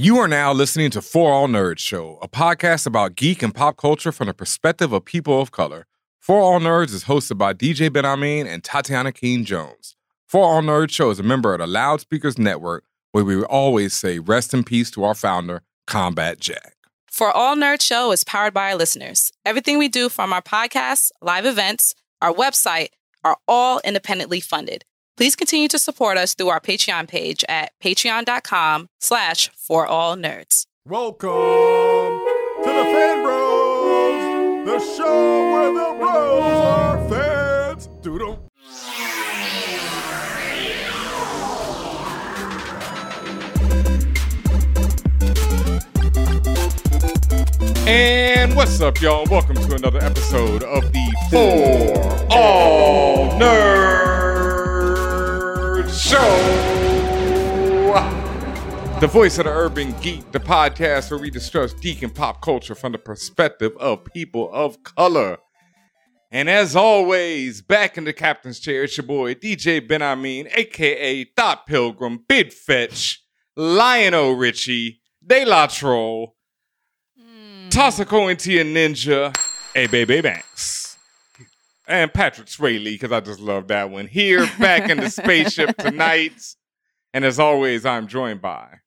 You are now listening to For All Nerds Show, a podcast about geek and pop culture from the perspective of people of color. For All Nerds is hosted by DJ Benhameen and Tatiana King Jones. For All Nerds Show is a member of the Loudspeakers Network, where we always say rest in peace to our founder, Combat Jack. For All Nerds Show is powered by our listeners. Everything we do from our podcasts, live events, our website are all independently funded. Please continue to support us through our Patreon page at patreon.com slash for all nerds. Welcome to the Fan Bros, the show where the bros are fans. Doodle. And what's up, y'all? Welcome to another episode of the For All Nerds Show. The voice of the urban geek, the podcast where we discuss geek and pop culture from the perspective of people of color. And as always, back in the captain's chair, it's your boy DJ Benhameen, aka Thought Pilgrim, Bid Fetch, Lionel Richie, De La Troll, hmm. Toss a coin to your ninja, a baby Banks. And Patrick Swayze, because I just love that one. Here, back in the spaceship tonight. And as always, I'm joined by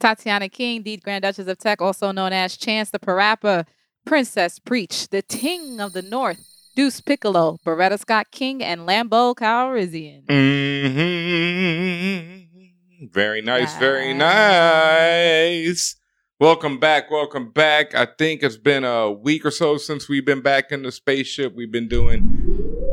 Tatiana King, the Grand Duchess of Tech, also known as Chance the Parappa, Princess Preach, the Ting of the North, Deuce Piccolo, Beretta Scott King, and Lambo Calrissian. hmm Very nice, very nice. Welcome back, welcome back. I think it's been a week or so since we've been back in the spaceship. We've been doing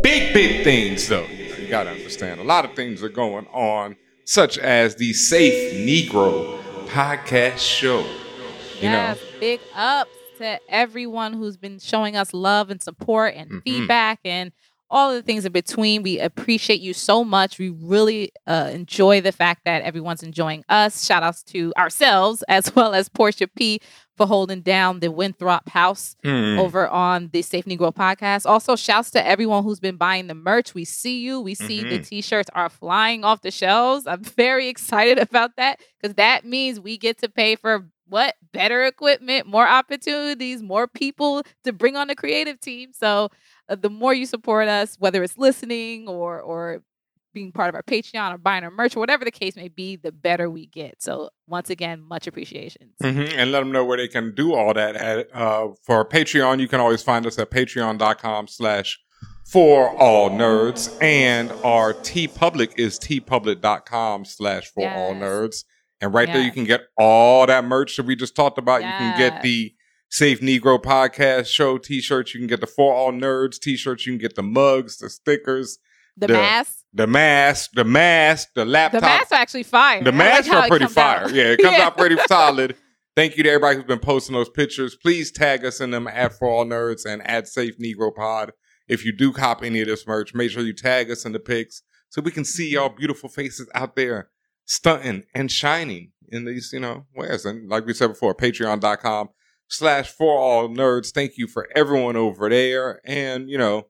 big, big things, though. You gotta understand, a lot of things are going on, such as the Safe Negro podcast show. You yes, know, big ups to everyone who's been showing us love and support and Mhm. feedback and all of the things in between. We appreciate you so much. We really uh, enjoy the fact that everyone's enjoying us. Shout outs to ourselves as well as Portia P for holding down the Winthrop House Mm. over on the Safe Negro podcast. Also, shouts to everyone who's been buying the merch. We see you. We see the Mhm. t-shirts are flying off the shelves. I'm very excited about that because that means we get to pay for what better equipment, more opportunities, more people to bring on the creative team. So uh, the more you support us, whether it's listening or or being part of our Patreon or buying our merch or whatever the case may be, the better we get. So once again, much appreciation. Mhm, And let them know where they can do all that at. Uh, for Patreon, you can always find us at patreon.com slash for all nerds. And our TeePublic is teepublic.com slash for all nerds. And right there, you can get all that merch that we just talked about. You can get the Safe Negro podcast show t shirts. You can get the For All Nerds t shirts. You can get the mugs, the stickers, The, The- mask. the mask, the mask, the laptop. The masks are actually fire. The I like masks are pretty comes out. fire. Yeah, it comes Yeah. out pretty solid. Thank you to everybody who's been posting those pictures. Please tag us in them at For All Nerds and at Safe Negro Pod. If you do cop any of this merch, make sure you tag us in the pics so we can see y'all beautiful faces out there stunting and shining in these, you know, wares. And like we said before, patreon.com slash for all nerds. Thank you for everyone over there. And, you know,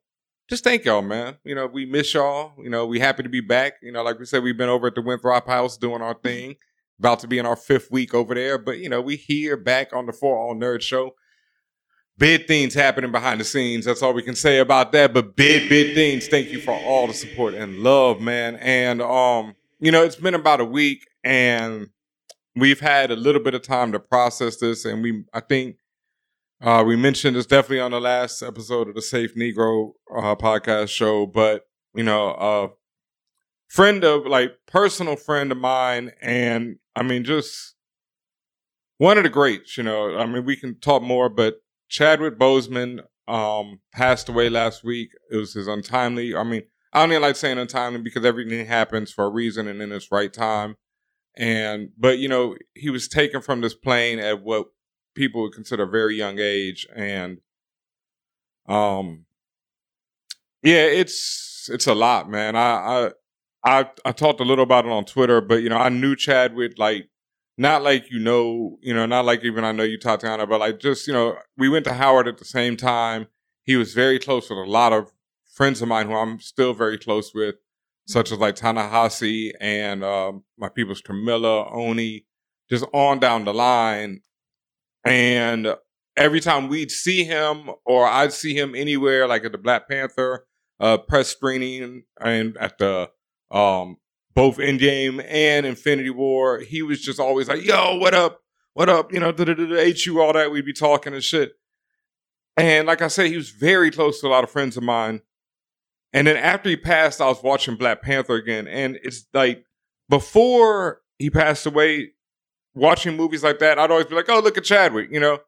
just thank y'all, man. You know, we miss y'all. You know, we happy to be back. You know, like we said, we've been over at the Winthrop House doing our thing. About to be in our fifth week over there, but you know, we here back on the For All Nerd Show. Big things happening behind the scenes. That's all we can say about that. But big, big things. Thank you for all the support and love, man. And um, you know, it's been about a week, and we've had a little bit of time to process this, and we, I think, uh, we mentioned this definitely on the last episode of the Safe Negro uh, podcast show, but you know, uh, friend of like personal friend of mine, and I mean, just one of the greats. You know, I mean, we can talk more, but Chadwick Boseman um, passed away last week. It was his untimely. I mean, I don't even like saying untimely because everything happens for a reason and in its right time. And but you know, he was taken from this plane at what people would consider a very young age, and um, yeah, it's it's a lot, man. I I I, I talked a little about it on Twitter, but you know, I knew Chadwick like not like you know, you know, not like even I know you Tatiana, but like just you know, we went to Howard at the same time. He was very close with a lot of friends of mine who I'm still very close with, such as like Ta-Nehisi and um, my people's Camilla, Oni, just on down the line. And every time we'd see him or I'd see him anywhere, like at the Black Panther uh, press screening and at the um, both Endgame and Infinity War, he was just always like, "Yo, what up? What up?" You know, HU, all that. We'd be talking and shit. And like I said, he was very close to a lot of friends of mine. And then after he passed, I was watching Black Panther again, and it's like before he passed away, watching movies like that, I'd always be like, "Oh, look at Chadwick," you know.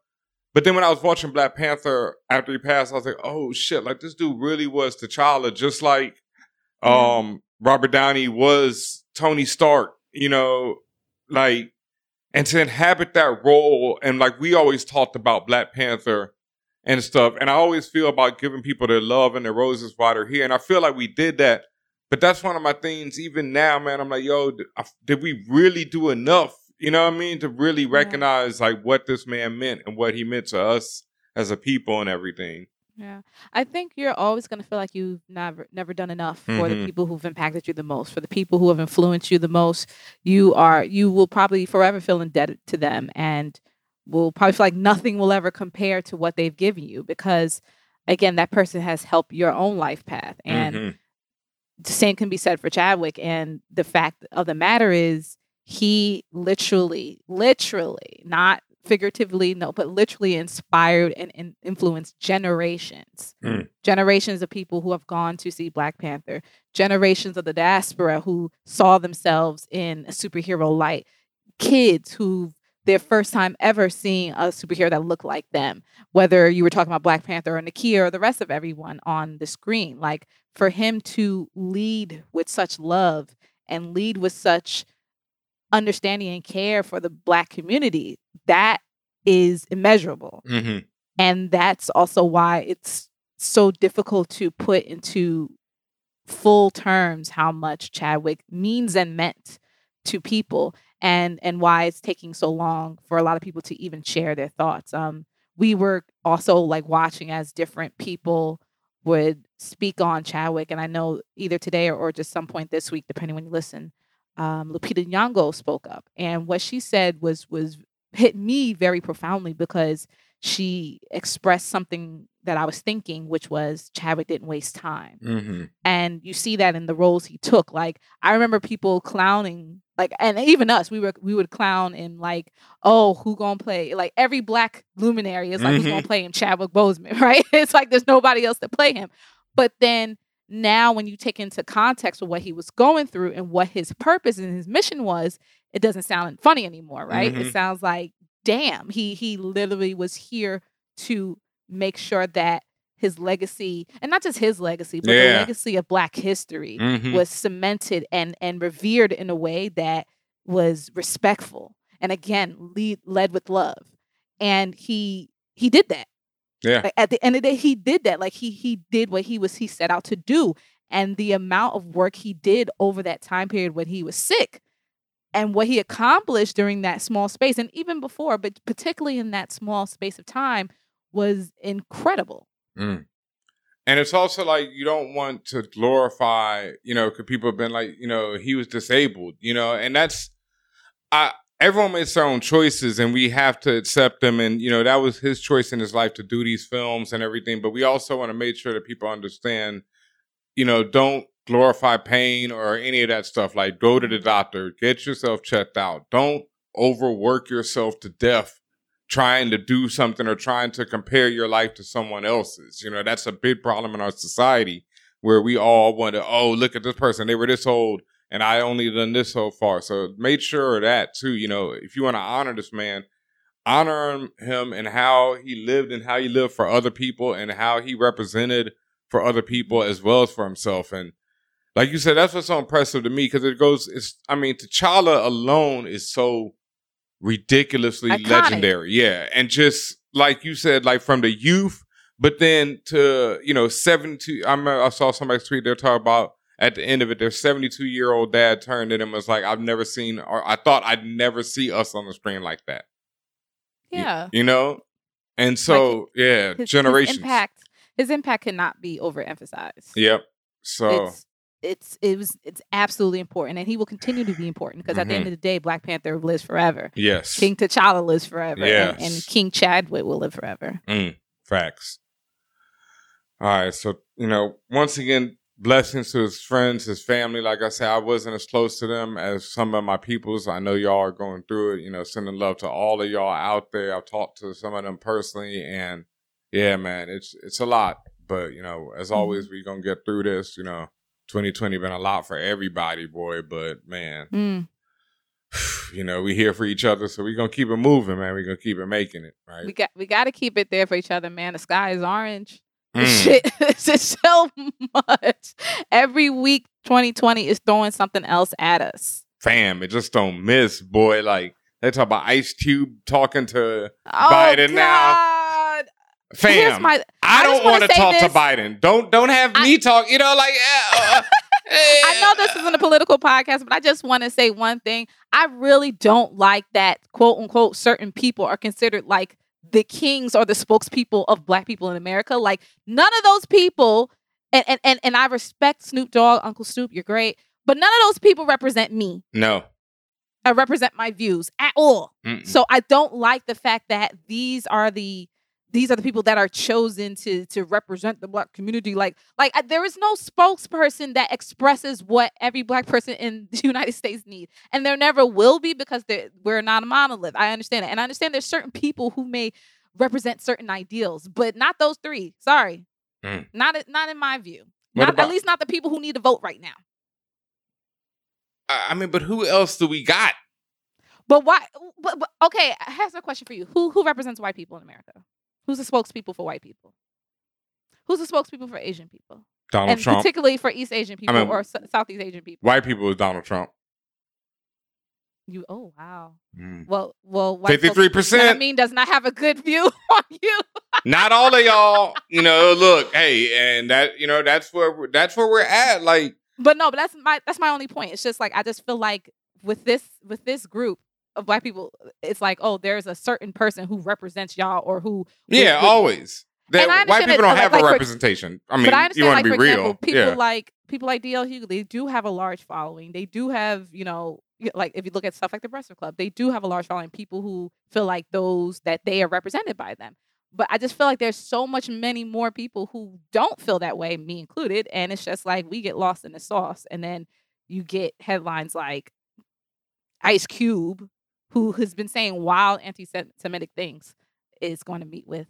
But then when I was watching Black Panther after he passed, I was like, "Oh shit!" Like this dude really was T'Challa, just like um, Robert Downey was Tony Stark. You know, like and to inhabit that role, and like we always talked about Black Panther and stuff, and I always feel about giving people their love and their roses while they're here, and I feel like we did that. But that's one of my things. Even now, man, I'm like, yo, did we really do enough you know what I mean? To really recognize yeah. like what this man meant and what he meant to us as a people and everything. Yeah. I think you're always going to feel like you've never never done enough for mm-hmm. the people who've impacted you the most, for the people who have influenced you the most. You are you will probably forever feel indebted to them and will probably feel like nothing will ever compare to what they've given you because again, that person has helped your own life path. And mm-hmm. the same can be said for Chadwick and the fact of the matter is he literally, literally, not figuratively, no, but literally inspired and, and influenced generations. Mm. Generations of people who have gone to see Black Panther, generations of the diaspora who saw themselves in a superhero light, kids who their first time ever seeing a superhero that looked like them, whether you were talking about Black Panther or Nakia or the rest of everyone on the screen. Like for him to lead with such love and lead with such understanding and care for the black community that is immeasurable mm-hmm. and that's also why it's so difficult to put into full terms how much chadwick means and meant to people and and why it's taking so long for a lot of people to even share their thoughts um we were also like watching as different people would speak on chadwick and i know either today or, or just some point this week depending when you listen um, Lupita Nyong'o spoke up, and what she said was was hit me very profoundly because she expressed something that I was thinking, which was Chadwick didn't waste time, mm-hmm. and you see that in the roles he took. Like I remember people clowning, like, and even us, we were we would clown in like, oh, who gonna play? Like every black luminary is like, mm-hmm. who's gonna play him? Chadwick Boseman, right? it's like there's nobody else to play him, but then now when you take into context what he was going through and what his purpose and his mission was it doesn't sound funny anymore right mm-hmm. it sounds like damn he he literally was here to make sure that his legacy and not just his legacy but yeah. the legacy of black history mm-hmm. was cemented and and revered in a way that was respectful and again lead, led with love and he he did that yeah. Like at the end of the day, he did that. Like he he did what he was he set out to do. And the amount of work he did over that time period when he was sick and what he accomplished during that small space and even before, but particularly in that small space of time was incredible. Mm. And it's also like you don't want to glorify, you know, because people have been like, you know, he was disabled, you know, and that's I everyone makes their own choices and we have to accept them. And you know that was his choice in his life to do these films and everything. But we also want to make sure that people understand you know don't glorify pain or any of that stuff. Like go to the doctor get yourself checked out. Don't overwork yourself to death trying to do something or trying to compare your life to someone else's. You know that's a big problem in our society where we all want to oh look at this person. They were this old and I only done this so far. So made sure of that too. You know, if you want to honor this man, honor him and how he lived and how he lived for other people and how he represented for other people as well as for himself. And like you said, that's what's so impressive to me because it goes. It's I mean, T'Challa alone is so ridiculously Iconic. legendary. Yeah, and just like you said, like from the youth, but then to you know seventy. I remember I saw somebody tweet there talking about at the end of it, their 72 year old dad turned to him and was like, I've never seen, or I thought I'd never see us on the screen like that. Yeah. You, you know? And so, like, yeah, his, generations. His impact, his impact cannot be overemphasized. Yep. So, it's, it's it was it's absolutely important, and he will continue to be important because at the Mm-hmm. end of the day, Black Panther lives forever. Yes. King T'Challa lives forever, and, and King Chadwick will live forever. Mm, facts. All right, so you know, once again, blessings to his friends, his family. Like I said, I wasn't as close to them as some of my peoples. I know y'all are going through it. You know, sending love to all of y'all out there. I've talked to some of them personally, and yeah, man, it's it's a lot. But you know, as always, we're gonna get through this. You know, 2020 been a lot for everybody, boy. But man, Mm. you know, we here for each other, so we gonna keep it moving, man. We gonna keep it making it, right? We got we got to keep it there for each other, man. The sky is orange. Mm. shit is so much. Every week, 2020 is throwing something else at us. fam, it just don't miss, boy. Like they talk about Ice Cube talking to Oh, Biden now. Fam. My. I I don't want to talk to. Biden. Don't don't have I- me talk. You know, like uh, uh, I know this isn't a political podcast, but I just want to say one thing. I really don't like that quote unquote certain people are considered like the kings or the spokespeople of black people in America. Like none of those people, and and and, and I respect Snoop Dogg, Uncle Snoop, you're great, but none of those people represent me. no. I represent my views at all. Mm-mm. So I don't like the fact that these are the these are the people that are chosen to to represent the black community. Like like there is no spokesperson that expresses what every black person in the United States needs and there never will be because we're not a monolith. I understand it, and I understand there's certain people who may represent certain ideals, but not those three. Sorry, Mm. not not in my view. Not, about- at least not the people who need to vote right now. I I mean, but who else do we got? But why? But, but okay, I have a question for you. Who who represents white people in America? Who's the spokespeople for white people? Who's the spokespeople for Asian people, Donald and Trump. particularly for East Asian people mean- or Southeast Asian people? White people is Donald Trump. You oh wow. Mm. Well well, 53%. I mean, does not have a good view on you. Not all of y'all. You know, look, hey, and that you know that's where we're, that's where we're at. Like, But no, but that's my that's my only point. It's just like I just feel like with this with this group of black people, it's like oh, there's a certain person who represents y'all or who yeah, always. That white people don't like- have like a for- representation. I mean, I you want like to be real. example, people yeah. like people like DL Hughley, they do have a large following. They do have, you know, like if you look at stuff like the Breakfast Club, they do have a large following. People who feel like those that they are represented by them. But I just feel like there's so much many more people who don't feel that way, me included, and it's just like we get lost in the sauce, and then you get headlines like Ice Cube, who has been saying wild anti-Semitic things, is going to meet with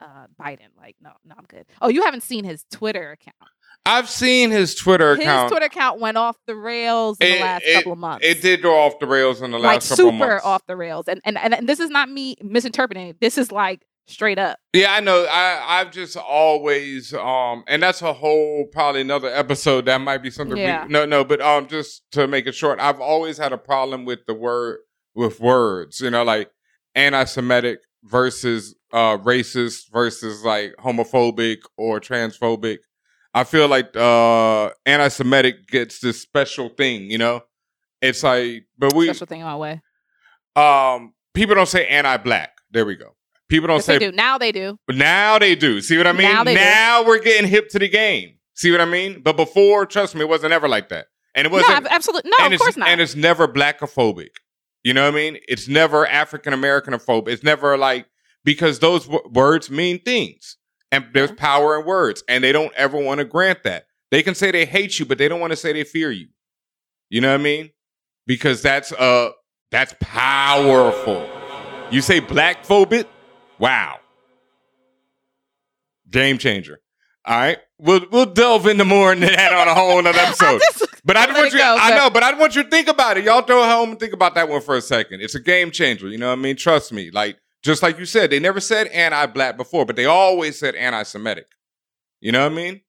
uh, Biden. Like, no, no, I'm good. Oh, you haven't seen his Twitter account. I've seen his Twitter His account. His Twitter account went off the rails in It- the last it- couple of months. It did go off the rails in the like last couple of months. super months. off the rails, and, and and and this is not me misinterpreting it. This is like straight up. Yeah, I know. I I've just always um, and that's a whole probably another episode. That might be something. Yeah. We, no, no, but um, just to make it short, I've always had a problem with the word with words. You know, like anti-Semitic versus uh racist versus like homophobic or transphobic. I feel like uh anti-Semitic gets this special thing. You know, it's like, but we Special thing in my way. um people don't say anti-black. There we go. People don't Yes, say they do now. They do. now they do. See what I mean? Now. Now we're getting hip to the game. See what I mean? But before, trust me, it wasn't ever like that. And it wasn't. ab- absolutely. No, of course not. And it's never blackophobic. You know what I mean? It's never African American phobic. It's never like because those w- words mean things, and there's power in words, and they don't ever want to grant that. They can say they hate you, but they don't want to say they fear you. You know what I mean? Because that's uh that's powerful. You say black phobic, wow, game changer. All right, we'll we'll delve into more into that on a whole other I episode. just- But I want you. go, I know, but I want you to think about it. Y'all throw it home and think about that one for a second. It's a game changer. You know what I mean? Trust me. Like just like you said, they never said anti-black before, but they always said anti-Semitic. You know what I mean?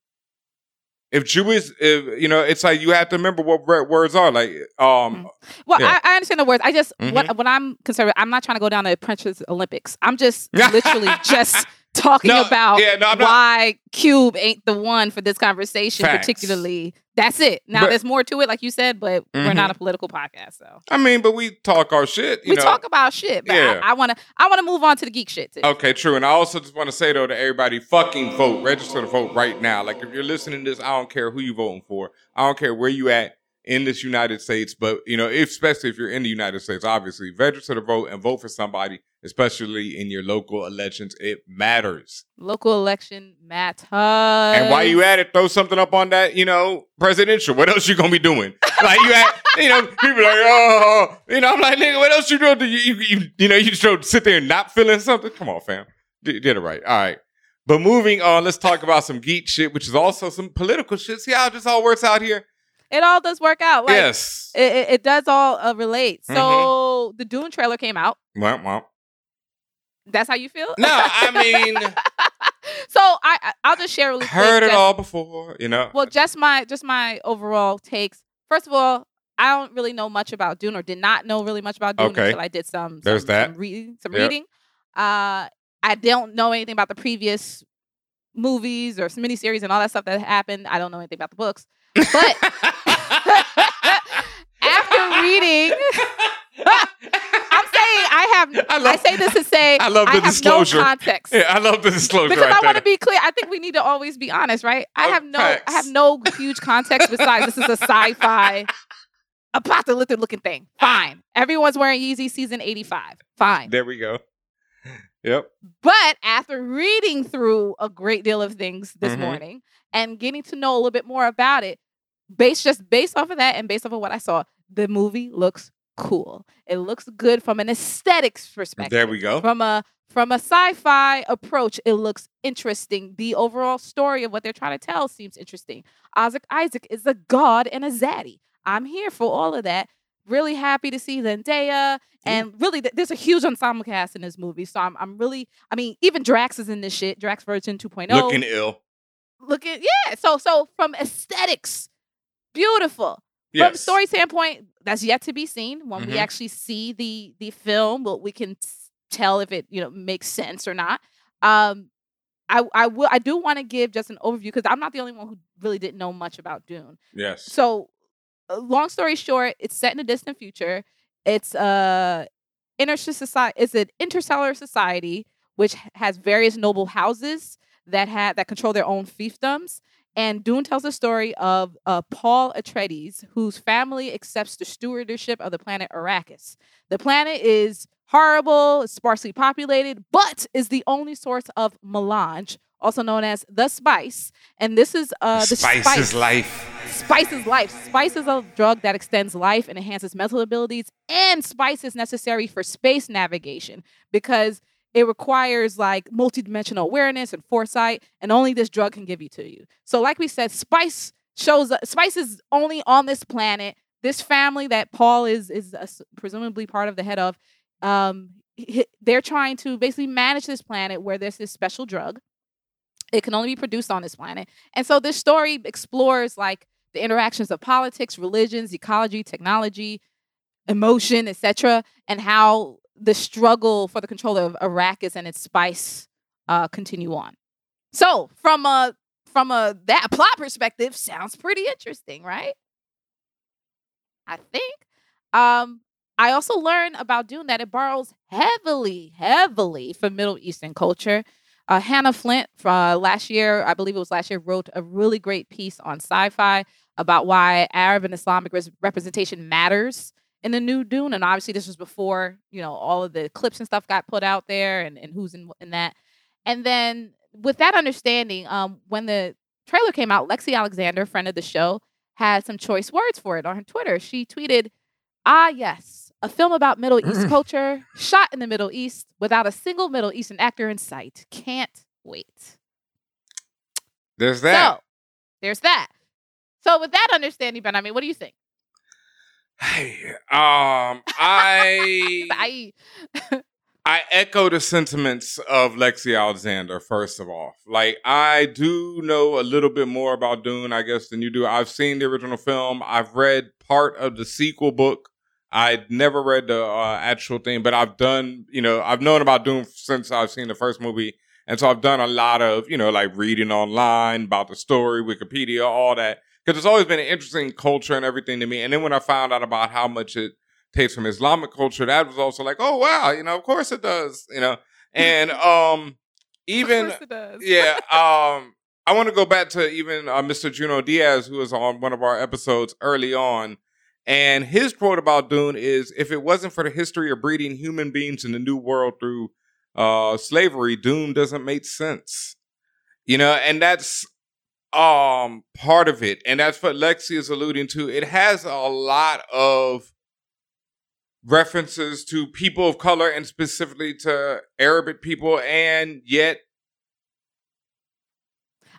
If Jewish, if you know, it's like you have to remember what words are. Like, um, Well, Yeah. I, I understand the words. I just Mhm. what what I'm concerned. with, I'm not trying to go down to Princess Olympics. I'm just literally just talking No, about yeah, no, why Cube ain't the one for this conversation, Facts. particularly. That's it. Now But- there's more to it, like you said, but we're Mhm. not a political podcast, so I mean, but we talk our shit. You we know? talk about shit. But Yeah. I, I wanna I wanna move on to the geek shit too. Okay, true. And I also just want to say though to everybody, fucking vote. Register to vote right now. Like if you're listening to this, I don't care who you voting for. I don't care where you at in this United States, but you know, if, especially if you're in the United States, obviously, register to vote and vote for somebody, especially in your local elections. It matters. Local election matters. And while you at it, throw something up on that, you know, presidential. What else you gonna be doing? Like you at, you know, people like, oh, you know, I'm like, nigga, what else you doing? You, you, you, you know, you just don't sit there and not feeling something. Come on, fam, did, did it right. All right. But moving on, let's talk about some geek shit, which is also some political shit. See how it just all works out here? it all does work out. Like yes. it, it, it does all uh, relate. So Mm-hmm. the Dune trailer came out. Well, well. That's how you feel? No, I mean, so I I'll just share really heard it just- all before, you know. Well, just my just my overall takes. First of all, I don't really know much about Dune, or did not know really much about Dune Okay. until I did some. There's that. Some reading. Some Yep. reading. Uh, I don't know anything about the previous movies or some miniseries and all that stuff that happened. I don't know anything about the books. But after reading, I have. I I, love- say this to say I love the have disclosure. no context yeah, I love the disclosure because right I want to be clear. I think we need to always be honest, right? I Oh, have no, I have no huge context besides this is a sci-fi, apocalyptic looking thing. Fine, everyone's wearing Yeezy season eighty five. Fine, there we go. Yep. but after reading through a great deal of things this Mhm. morning and getting to know a little bit more about it, based just based off of that and based off of what I saw, the movie looks cool. It looks good from an aesthetics perspective There we go. from a from a sci-fi approach it looks interesting. The overall story of what they're trying to tell seems interesting. Isaac isaac is a god and a zaddy. I'm here for all of that. Really happy to see zendaya and really th- there's a huge ensemble cast in this movie so i'm, I'm really i mean even drax is in this shit drax version 2.0 Looking ill. looking yeah so so from aesthetics beautiful. From story standpoint, that's yet to be seen. When we Mhm. actually see the the film, well, we can tell if it you know makes sense or not. Um, I I will I do want to give just an overview because I'm not the only one who really didn't know much about Dune. Yes. So, uh, long story short, it's set in a distant future. It's a uh society. It's an interstellar society which has various noble houses that have that control their own fiefdoms. And Dune tells the story of uh, Paul Atreides, whose family accepts the stewardship of the planet Arrakis. The planet is horrible, sparsely populated, but is the only source of melange, also known as the spice. And this is uh, the Spice spice is life. Spice is life. Spice is a drug that extends life and enhances mental abilities, and spice is necessary for space navigation because it requires like multidimensional awareness and foresight, and only this drug can give you to you. So, like we said, spice shows up. Spice is only on this planet. This family that Paul is is s- presumably part of the head of, um, they're trying to basically manage this planet where there's this special drug. It can only be produced on this planet, and so this story explores like the interactions of politics, religions, ecology, technology, emotion, etc., and how the struggle for the control of Arrakis and its spice uh, continue on. So, from a from a that plot perspective, sounds pretty interesting, right? I think. Um, I also learned about Dune that it borrows heavily, heavily from Middle Eastern culture. Uh, Hannah Flint, uh, last year, I believe it was last year, wrote a really great piece on sci-fi about why Arab and Islamic res- representation matters in the new Dune. And obviously, this was before you know all of the clips and stuff got put out there, and, and who's in in that. And then with that understanding, um, when the trailer came out, Lexi Alexander, friend of the show, had some choice words for it on her Twitter. She tweeted, "Ah, yes, a film about Middle East culture, shot in the Middle East, without a single Middle Eastern actor in sight. Can't wait." There's that. So there's that. So with that understanding, Ben, I mean, what do you think? Hey, um, I I I echo the sentiments of Lexi Alexander. First of all, like I do know a little bit more about Dune, I guess, than you do. I've seen the original film. I've read part of the sequel book. I never read the uh, actual thing, but I've done, you know, I've known about Dune since I've seen the first movie, And so I've done a lot of, you know, like reading online about the story, Wikipedia, all that. Because it's always been an interesting culture and everything to me. And then when I found out about how much it takes from Islamic culture, that was also like, oh wow, you know, of course it does, you know. And um even of course it does. yeah, um I want to go back to even uh, Mr. Junot Diaz, who was on one of our episodes early on. And his quote about Dune is if it wasn't for the history of breeding human beings in the new world through uh, slavery, Dune doesn't make sense. You know, and that's um part of it. And that's what Lexi is alluding to. It has a lot of references to people of color and specifically to Arabic people, and yet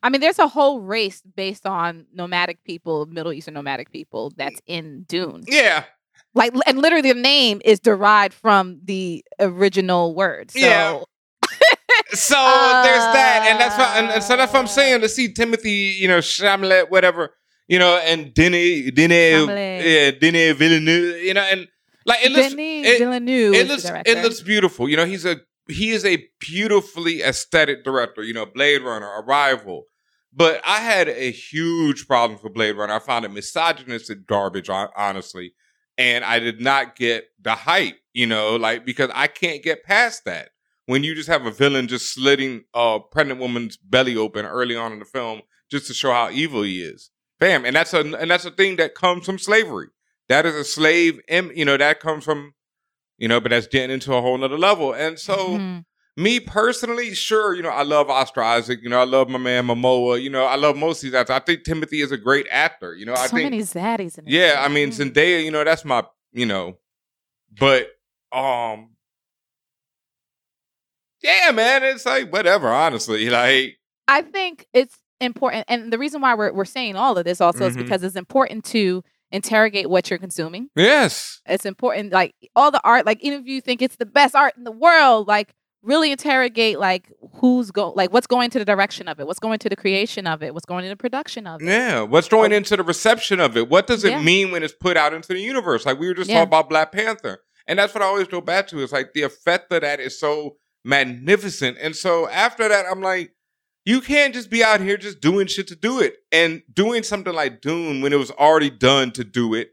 I mean, there's a whole race based on nomadic people, Middle Eastern nomadic people that's in Dune. yeah, Like, and literally the name is derived from the original word. So, Yeah. So there's that, and that's what, and, and so that's what I'm saying. To see Timothy, you know, Chalamet, whatever, you know, and Denis, Chalamet. yeah, Denis Villeneuve, you know, and like it looks, Denis it, Villeneuve it looks, it looks beautiful. You know, he's a he is a beautifully aesthetic director. You know, Blade Runner, Arrival. But I had a huge problem with Blade Runner. I found it misogynistic garbage, honestly, and I did not get the hype. You know, like because I can't get past that when you just have a villain just slitting a pregnant woman's belly open early on in the film just to show how evil he is. Bam, and that's a and that's a thing that comes from slavery. That is a slave, you know, that comes from, you know, but that's getting into a whole nother level. And so, Mhm. me personally, sure, you know, I love Oscar Isaac. You know, I love my man Momoa. You know, I love most of these actors. I think Timothy is a great actor. You know, I so think many zaddies in it. yeah, I mean Mm. Zendaya, you know, that's my, you know, but um yeah, man, it's like whatever, honestly. Like I think it's important, and the reason why we're we're saying all of this also is Mhm. because it's important to interrogate what you're consuming. yes. It's important, like all the art, like even if you think it's the best art in the world, like really interrogate like who's go, like what's going to the direction of it, what's going to the creation of it, what's going into the production of it. Yeah. What's going into the reception of it? What does it Yeah. mean when it's put out into the universe? Like we were just Yeah. talking about Black Panther. And that's what I always go back to. It's like the effect of that is so magnificent. And so after that, I'm like, you can't just be out here just doing shit to do it. And doing something like Dune when it was already done to do it.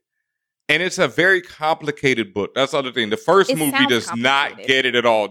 And it's a very complicated book. That's the other thing. The first It movie does not get it at all.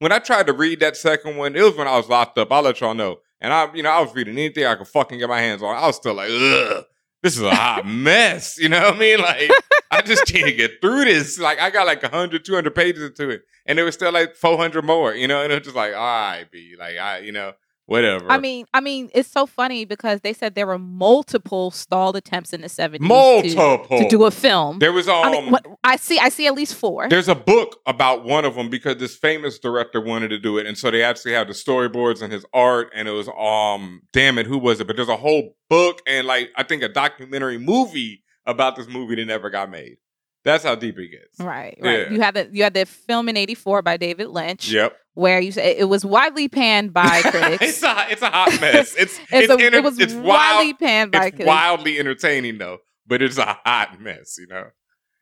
When I tried to read that second one, it was when I was locked up. I'll let y'all know. And I, you know, I was reading anything I could fucking get my hands on. I was still like, ugh, this is a hot mess. You know what I mean? Like, I just can't get through this. Like, I got like 100, 200 pages into it. And there was still like 400 more, you know? And it was just like, all right, B. Like, I, you know, whatever. I mean, I mean, it's so funny because they said there were multiple stalled attempts in the 70s to- multiple. to, do a film. there was, um, I mean, what, I see, I see at least four. There's a book about one of them because this famous director wanted to do it, and so they actually had the storyboards and his art, and it was um, damn it, who was it? But there's a whole book and like I think a documentary movie about this movie that never got made. That's how deep it gets. Right, right. Yeah. You had the you had the film in '84 by David Lynch, Yep, where you say it was widely panned by critics. it's a it's a hot mess. It's It's it's, a, enter- it was it's widely wild. panned by It's critics. wildly entertaining though, but it's a hot mess. You know.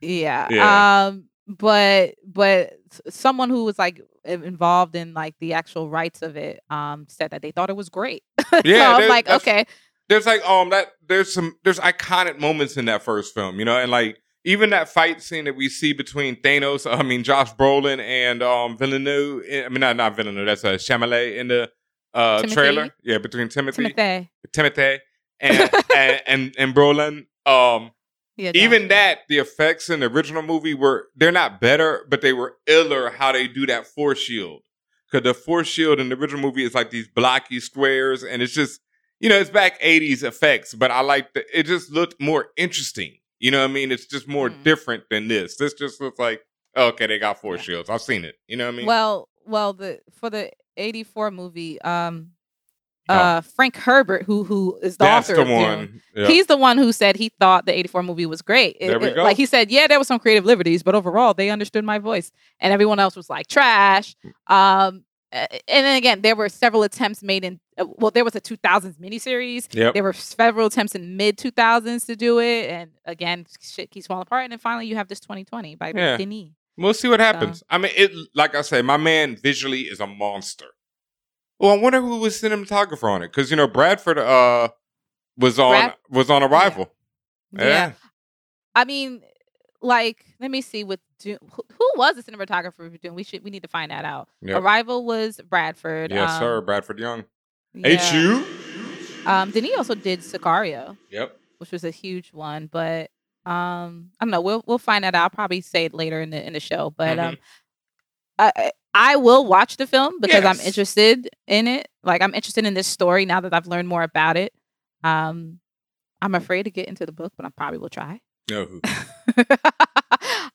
Yeah. Yeah. Um. But but someone who was like involved in like the actual rights of it um said that they thought it was great. so Yeah, I'm like, okay, there's like um that there's some there's iconic moments in that first film, you know, and like even that fight scene that we see between Thanos, I mean Josh Brolin and um Villeneuve, I mean not not Villeneuve, that's a Chalamet in the uh Timothy. trailer, yeah, between Timothy, Timothy. Timothy, and, and and and Brolin, um Yeah. even that the effects in the original movie were they're not better, but they were iller how they do that force shield. Because the force shield in the original movie is like these blocky squares, and it's just you know it's back '80s effects, but I like the it just looked more interesting. You know what I mean? It's just more Mm. different than this. This just looks like okay, they got force shields. I've seen it. You know what I mean? Well, well, the for the '84 movie, um, Oh. uh, Frank Herbert, who who is the that's author the one. Yeah. He's the one who said he thought the 84 movie was great. It- There we it- go. Like he said, yeah, there was some creative liberties, but overall they understood my voice. And everyone else was like trash. Um uh, and then again, there were several attempts made in well, there was a 2000s miniseries. Yep. There were several attempts in mid 2000s to do it, and again, shit keeps falling apart. And then finally, you have this 2020 by Yeah. Denis. We'll see what happens. I mean, it like I say, my man visually is a monster. Well, I wonder who was cinematographer on it because you know Bradford uh was on Brad- was on Arrival. Yeah. I mean, like, let me see with Dune. Who, who was the cinematographer for Dune? We should we need to find that out. Yep. Arrival was Bradford. Yes, um, sir. Bradford Young. Yeah. HU. Um, then he also did Sicario, Yep. which was a huge one. But um, I don't know. We'll we'll find that out. I'll probably say it later in the in the show. But um, I I- will watch the film because I'm interested in it. Like I'm interested in this story now that I've learned more about it. Um, I'm afraid to get into the book, but I probably will try. No.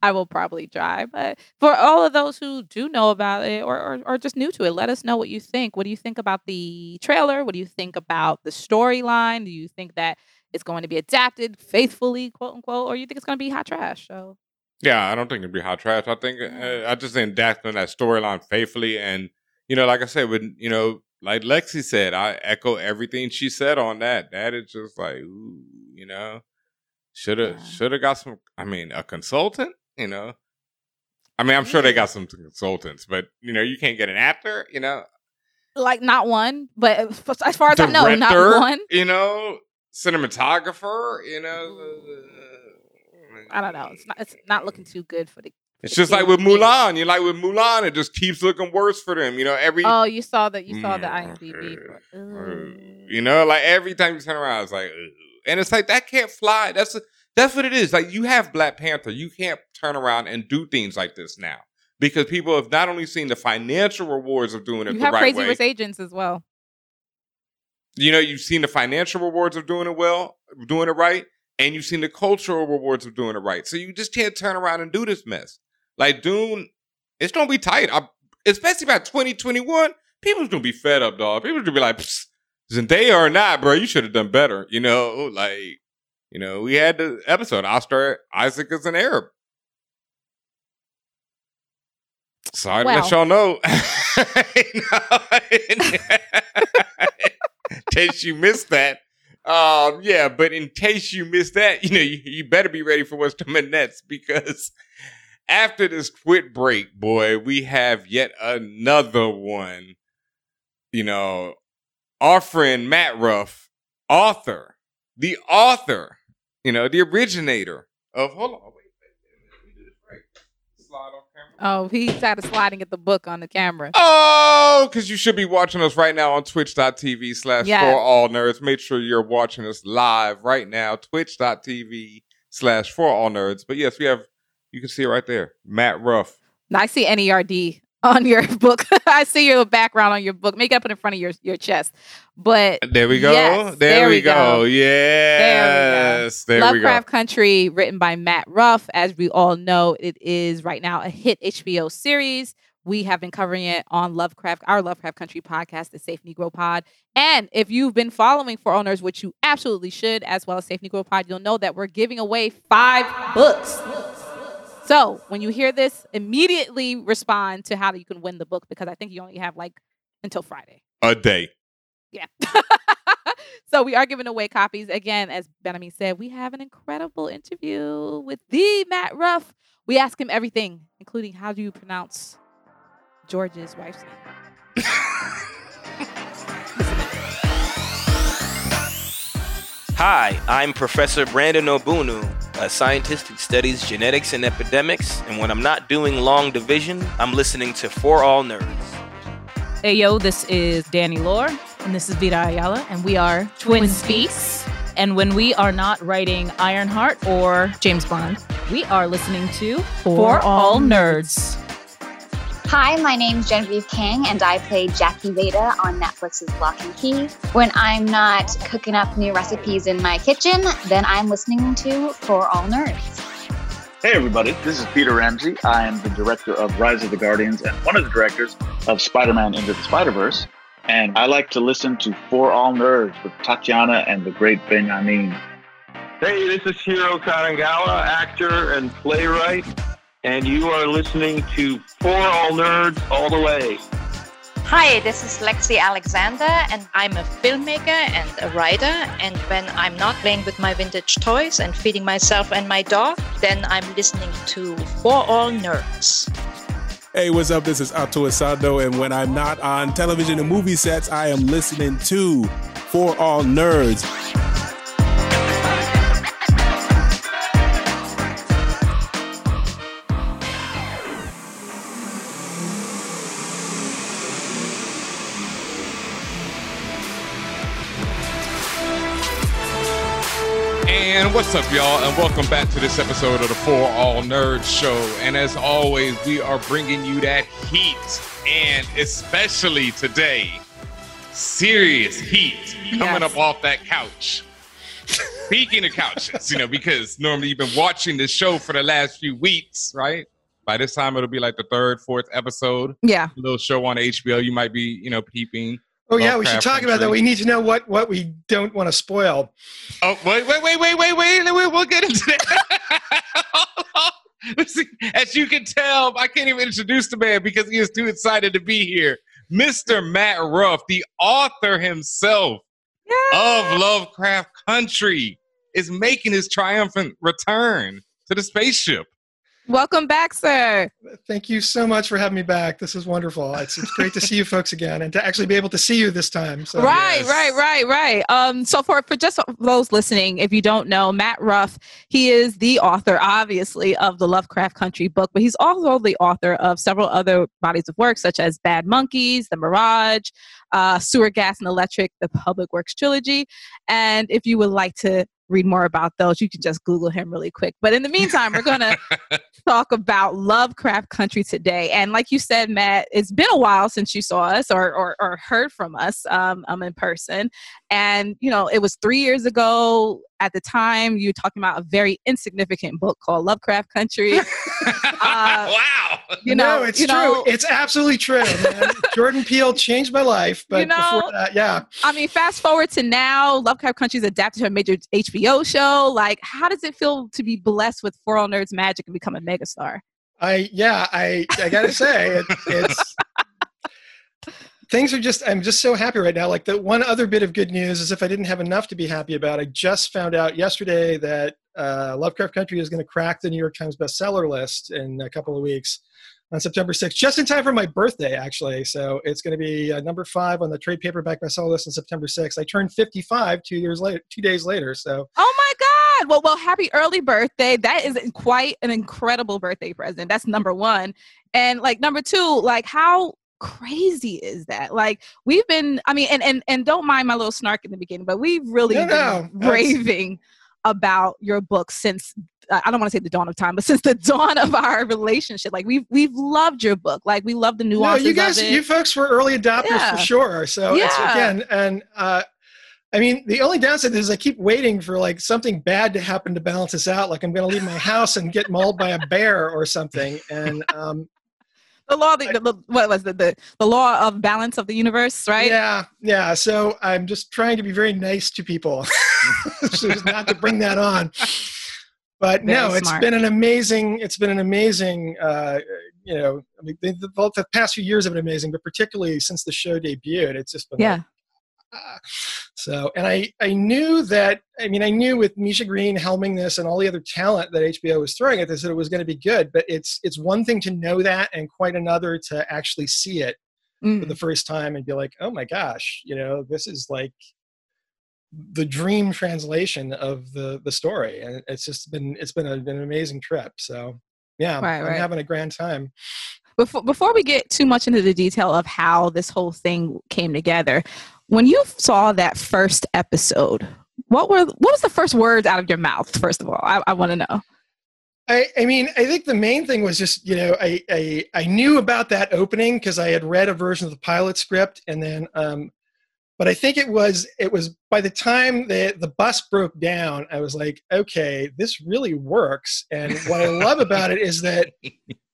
I will probably try. But for all of those who do know about it or, or or just new to it, let us know what you think. What do you think about the trailer? What do you think about the storyline? Do you think that it's going to be adapted faithfully, quote unquote, or you think it's going to be hot trash? So Yeah, I don't think it'd be hot trash. I think uh, I just think adapting that storyline faithfully, and you know, like I said, when you know, like Lexi said, I echo everything she said on that. That is just like, ooh, you know, should have Yeah. should have got some. I mean, a consultant, you know. I mean, I'm sure they got some consultants, but you know, you can't get an actor, you know, like not one, but uh, as far as I know, director, not one. you know, cinematographer, you know. I don't know. It's not. It's not looking too good for the. It's just like with. Mulan. You're like with Mulan, it just keeps looking worse for them. You know, every Oh, you saw that. You saw the Mm, IMDb. okay. For, Ooh. you know, like every time you turn around, it's like, Ugh. and it's like that can't fly. That's that's what it is. Like you have Black Panther, you can't turn around and do things like this now because people have not only seen the financial rewards of doing it You the have right Crazy way. Rich Asians as well. You know, you've seen the financial rewards of doing it well, doing it right, and you've seen the cultural rewards of doing it right. So you just can't turn around and do this mess. Like Dune, it's gonna be tight. I, especially by 2021, people's gonna be fed up, dog. People's gonna be like, Zendaya or not, bro, you should have done better. You know, like, you know, we had the episode, Oscar Isaac is an Arab. Sorry to let y'all know. in case you missed that. Um, yeah, but in case you missed that, you know, you, you better be ready for what's coming next because after this quit break, boy, we have yet another one. You know, our friend Matt Ruff, author, the author, you know, the originator of hold on, wait, wait, wait, let me do this right. Slide on camera. Oh, he started sliding at the book on the camera. Oh, because you should be watching us right now on twitch.tv slash Yes. for all nerds. Make sure you're watching us live right now, twitch.tv slash for all nerds. But yes, we have, you can see it right there, Matt Ruff. I see NERD on your book. I see your background on your book. Make it up in front of your your chest. But There we go. Yes, there, there we we go. go. Yes. There we go. Lovecraft Country, written by Matt Ruff, as we all know, it is right now a hit HBO series. We have been covering it on Lovecraft, our Lovecraft Country podcast, the Safe Negro Pod. And if you've been following For Owners, which you absolutely should, as well as Safe Negro Pod, you'll know that we're giving away five books. So when you hear this, immediately respond to how you can win the book because I think you only have like until Friday. A day. Yeah. so we are giving away copies. Again, as Benhameen said, we have an incredible interview with the Matt Ruff. We ask him everything, including how do you pronounce George's wife's name. Hi, I'm Professor Brandon Ogbunu, a scientist who studies genetics and epidemics, and when I'm not doing long division, I'm listening to For All Nerds. Hey yo, this is Danny Lore, and this is Vita Ayala, and we are Twin Speaks. And when we are not writing Ironheart or James Bond, we are listening to For, All Nerds. Hi, my name's Genevieve Kang, and I play Jackie Veda on Netflix's Locke and Key. When I'm not cooking up new recipes in my kitchen, then I'm listening to For All Nerds. Hey everybody, this is Peter Ramsey. I am the director of Rise of the Guardians and one of the directors of Spider-Man Into the Spider-Verse. And I like to listen to For All Nerds with Tatiana and the great Benhameen. Hey, this is Hiro Kanagawa, actor and playwright, and you are listening to For All Nerds All the Way. Hi, this is Lexi Alexander, and I'm a filmmaker and a writer. And when I'm not playing with my vintage toys and feeding myself and my dog, then I'm listening to For All Nerds. Hey, what's up? This is Ato Essandoh, and when I'm not on television and movie sets, I am listening to For All Nerds. What's up, y'all? And welcome back to this episode of the For All Nerds Show. And as always, we are bringing you that heat, and especially today, serious heat coming Yes. up off that couch. Speaking of couches, you know, because normally you've been watching this show for the last few weeks, right? By this time, it'll be like the third, fourth episode. Yeah. little show on HBO. You might be, you know, peeping. Oh yeah, we should talk about that. We need to know what what we don't want to spoil. Oh wait, wait, wait, wait, wait, wait. We'll, we'll get into that. As you can tell, I can't even introduce the man because he is too excited to be here. Mr. Matt Ruff, the author himself of Lovecraft Country, is making his triumphant return to the spaceship. Welcome back, sir. Thank you so much for having me back. This is wonderful. It's, it's great to see you folks again and to actually be able to see you this time. So right, yes. right, right, right. Um, so for for just those listening, if you don't know, Matt Ruff, he is the author, obviously, of the Lovecraft Country book, but he's also the author of several other bodies of work, such as Bad Monkeys, The Mirage, uh, Sewer Gas and Electric, the Public Works trilogy. And if you would like to read more about those, you can just Google him really quick. But in the meantime, we're gonna talk about Lovecraft Country today. And like you said, Matt, it's been a while since you saw us or or, or heard from us um, um in person. And you know, it was three years ago. At the time, you were talking about a very insignificant book called Lovecraft Country. Uh, wow. You know, no, it's you true. know, it's absolutely true. Man. Jordan Peele changed my life, but You know- before that, yeah. I mean, fast forward to now, Lovecraft Country is adapted to a major HBO show. Like, how does it feel to be blessed with For All Nerds magic and become a megastar? I yeah, I I gotta say it, it's things are just I'm just so happy right now. Like the one other bit of good news is if I didn't have enough to be happy about, I just found out yesterday that uh, Lovecraft Country is going to crack the New York Times bestseller list in a couple of weeks on September 6th, just in time for my birthday, actually. So it's going to be uh, number five on the trade paperback bestseller list on September 6th. I turned 55 two years later, two days later. So Oh my God. Well, well, happy early birthday. That is quite an incredible birthday present. That's number one. And like number two, like how crazy is that? Like we've been, I mean, and and and don't mind my little snark in the beginning, but we've really No, been no, raving about your book since uh, I don't want to say the dawn of time, but since the dawn of our relationship. Like we've we've loved your book. Like we love the no, nuances you guys, you folks were early adopters Yeah. for sure. So it's again, and uh, I mean, the only downside is I keep waiting for like something bad to happen to balance us out. Like I'm going to leave my house and get mauled by a bear or something. And um, the law, the, the, what was it? The the law of balance of the universe, right? yeah, yeah. So I'm just trying to be very nice to people, so not to bring that on. But no, Very it's smart. been an amazing. It's been an amazing. Uh, you know, I mean, the, the, the past few years have been amazing, but particularly since the show debuted, it's just been like, Yeah. Ah. So, and I, I knew that, I mean, I knew with Misha Green helming this and all the other talent that HBO was throwing at this that it was going to be good, but it's, it's one thing to know that and quite another to actually see it for Mm. the first time and be like, oh my gosh, you know, this is like the dream translation of the, the story. And it's just been, it's been, a, been an amazing trip. So yeah, Right, I'm right. having a grand time. before before we get too much into the detail of how this whole thing came together, when you saw that first episode, what were what was the first words out of your mouth? First of all, I, I want to know. I, I mean, I think the main thing was just, you know, I, I, I knew about that opening because I had read a version of the pilot script and then, um, but I think it was, it was by the time the, the bus broke down, I was like, okay, this really works. And what I love about it is that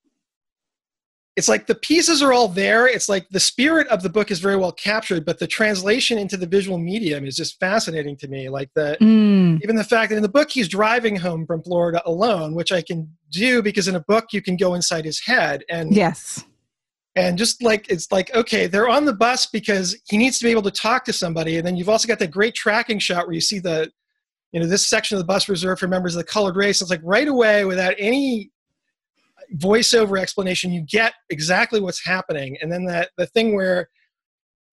it's like the pieces are all there. It's like the spirit of the book is very well captured, but the translation into the visual medium is just fascinating to me. Like the, Mm. even the fact that in the book he's driving home from Florida alone, which I can do because in a book you can go inside his head and Yes. and just like it's like okay they're on the bus because he needs to be able to talk to somebody and then you've also got that great tracking shot where you see the you know this section of the bus reserved for members of the colored race it's like right away without any voiceover explanation. You get exactly what's happening, and then that the thing where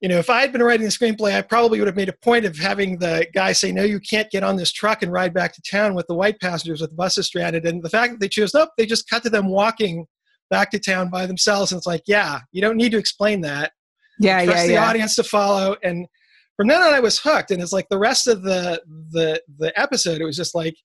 you know, if I had been writing the screenplay, I probably would have made a point of having the guy say, "No, you can't get on this truck and ride back to town with the white passengers with the buses stranded." And the fact that they chose, nope, they just cut to them walking back to town by themselves, and it's like, yeah, you don't need to explain that. Yeah, Trust yeah, the yeah. audience to follow, and from then on, I was hooked. And it's like the rest of the the the episode, it was just like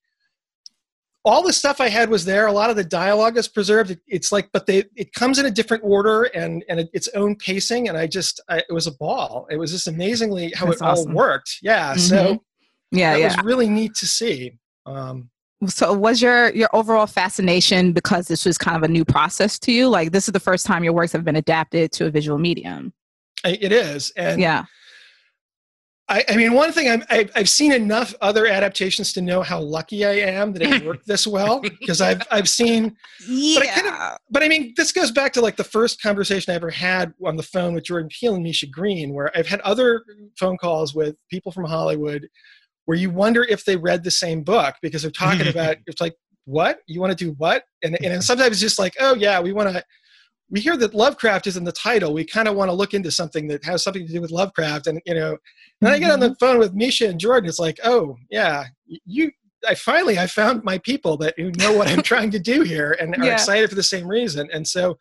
all the stuff I had was there. A lot of the dialogue is preserved. It, it's like, but they it comes in a different order and and its own pacing. And I just, I, it was a ball. It was just amazingly how That's it all worked. Yeah. Mhm. So Yeah, that yeah. was really neat to see. Um, So was your your overall fascination because this was kind of a new process to you? Like this is the first time your works have been adapted to a visual medium. It is, and yeah. I, I mean, one thing I'm, I've, I've seen enough other adaptations to know how lucky I am that it worked this well because I've, I've seen, yeah. but I, kind of, but I mean, this goes back to like the first conversation I ever had on the phone with Jordan Peele and Misha Green, where I've had other phone calls with people from Hollywood where you wonder if they read the same book because they're talking about, it's like, what? You want to do what? And, and sometimes it's just like, oh, yeah, we want to, we hear that Lovecraft is in the title. We kind of want to look into something that has something to do with Lovecraft. And, you know, then I get on the phone with Misha and Jordan. It's like, oh, yeah, you, I finally, I found my people that who know what I'm trying to do here and are Yeah. excited for the same reason. And so,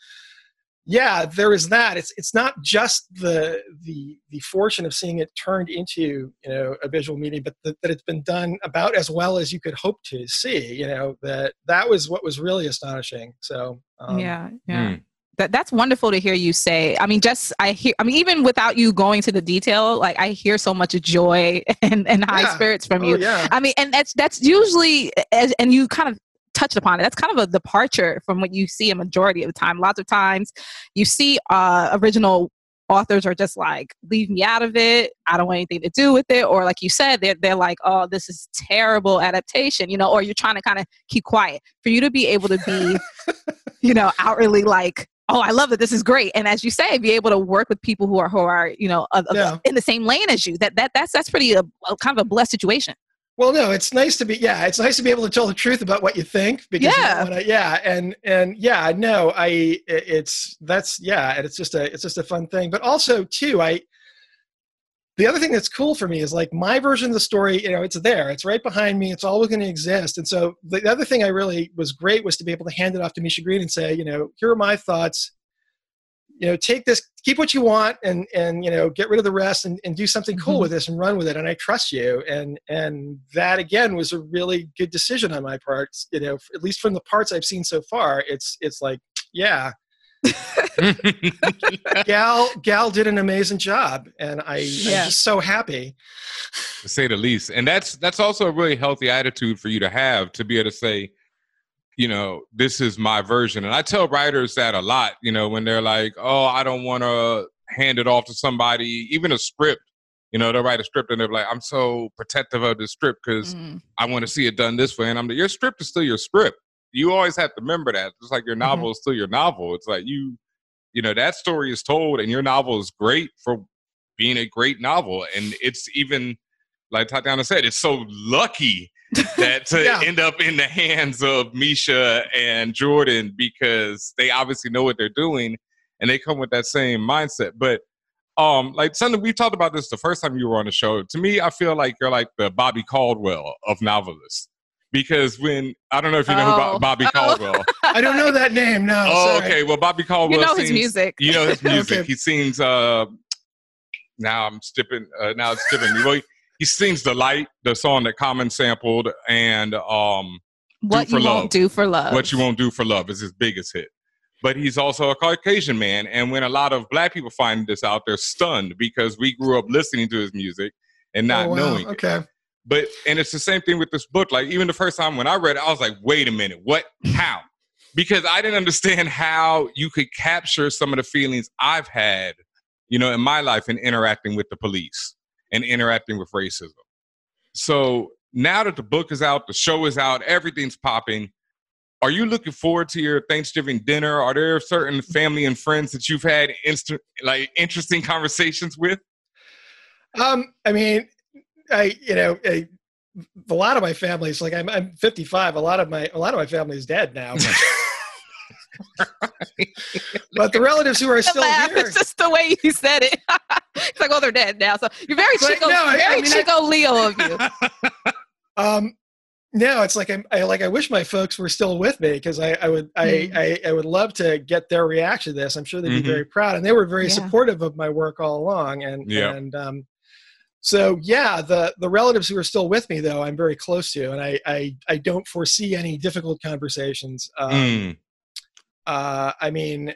yeah, there is that. It's it's not just the the the fortune of seeing it turned into you know a visual medium, but that, that it's been done about as well as you could hope to see. You know that that was what was really astonishing. So um, yeah, yeah. That that's wonderful to hear you say. I mean, just I hear. I mean, even without you going to the detail, like I hear so much joy and, and high Yeah. spirits from Oh, you. yeah. I mean, and that's that's usually as and you kind of touched upon it. That's kind of a departure from what you see a majority of the time. Lots of times, you see uh, original authors are just like leave me out of it i don't want anything to do with it or like you said they're, they're like oh this is terrible adaptation you know or you're trying to kind of keep quiet for you to be able to be you know outwardly like oh i love it this is great and as you say be able to work with people who are who are you know of, of- Yeah. in the same lane as you that that that's that's pretty uh, uh, kind of a blessed situation Well, no, it's nice to be. Yeah, it's nice to be able to tell the truth about what you think. Because Yeah. wanna- yeah, and and yeah, no, I. it- It's that's yeah, and it's just a it's just a fun thing. But also too, I. The other thing that's cool for me is like my version of the story. You know, it's there. It's right behind me. It's always going to exist. And so the other thing I really was great was to be able to hand it off to Misha Green and say, you know, here are my thoughts. You know, take this, keep what you want, and and you know, get rid of the rest, and, and do something cool mm-hmm. with this, and run with it. And I trust you. And and that again was a really good decision on my part. You know, at least from the parts I've seen so far, it's it's like, yeah, Gal Gal did an amazing job, and I, Yeah. I'm just so happy. to say the least. And that's that's also a really healthy attitude for you to have to be able to say, you know, this is my version. And I tell writers that a lot, you know, when they're like, oh, I don't want to hand it off to somebody, even a script. You know, they'll write a script and they're like, I'm so protective of the script because mm. I want to see it done this way. And I'm like, your script is still your script. You always have to remember that. Just like your novel is still your novel. It's like you, you know, that story is told and your novel is great for being a great novel. And it's even like Tatiana said, it's so lucky that to Yeah. end up in the hands of Misha and Jordan because they obviously know what they're doing and they come with that same mindset. But um, like something we talked about this the first time you were on the show. To me, I feel like you're like the Bobby Caldwell of novelists. Because when I don't know if you know who Oh. Bo- Bobby Caldwell. I don't know that name. No. Oh, sorry. okay. Well, Bobby Caldwell. You know his music. You know his music. Okay. He sings. uh Now I'm skipping. Uh, now it's skipping me. Well, he, he sings "The Light," the song that Common sampled, and um, what you Love. won't do for love "What You Won't Do for Love" is his biggest hit. But he's also a Caucasian man, and when a lot of Black people find this out, they're stunned because we grew up listening to his music and not Oh, wow. knowing. it. But and it's the same thing with this book. Like even the first time when I read it, I was like, wait a minute, what? How? Because I didn't understand how you could capture some of the feelings I've had, you know, in my life in interacting with the police and interacting with racism. So now that the book is out, the show is out, everything's popping. Are you looking forward to your Thanksgiving dinner? Are there certain family and friends that you've had like interesting conversations with? Um, I mean, I you know, a, a lot of my family is like I'm I'm 55. A lot of my a lot of my family is dead now. but the relatives who are still laugh, here, It's just the way you said it. it's like, oh, they're dead now. So you're very But Chico, no, I- very I mean, I- Chico Leo of you. um, no, it's like I'm, I like I wish my folks were still with me because I, I would I, Mhm. I I would love to get their reaction to this. I'm sure they'd be very proud, and they were very Yeah. supportive of my work all along. And Yeah. and um, so yeah, the the relatives who are still with me though, I'm very close to, and I I, I don't foresee any difficult conversations. Um, Mm. uh, I mean,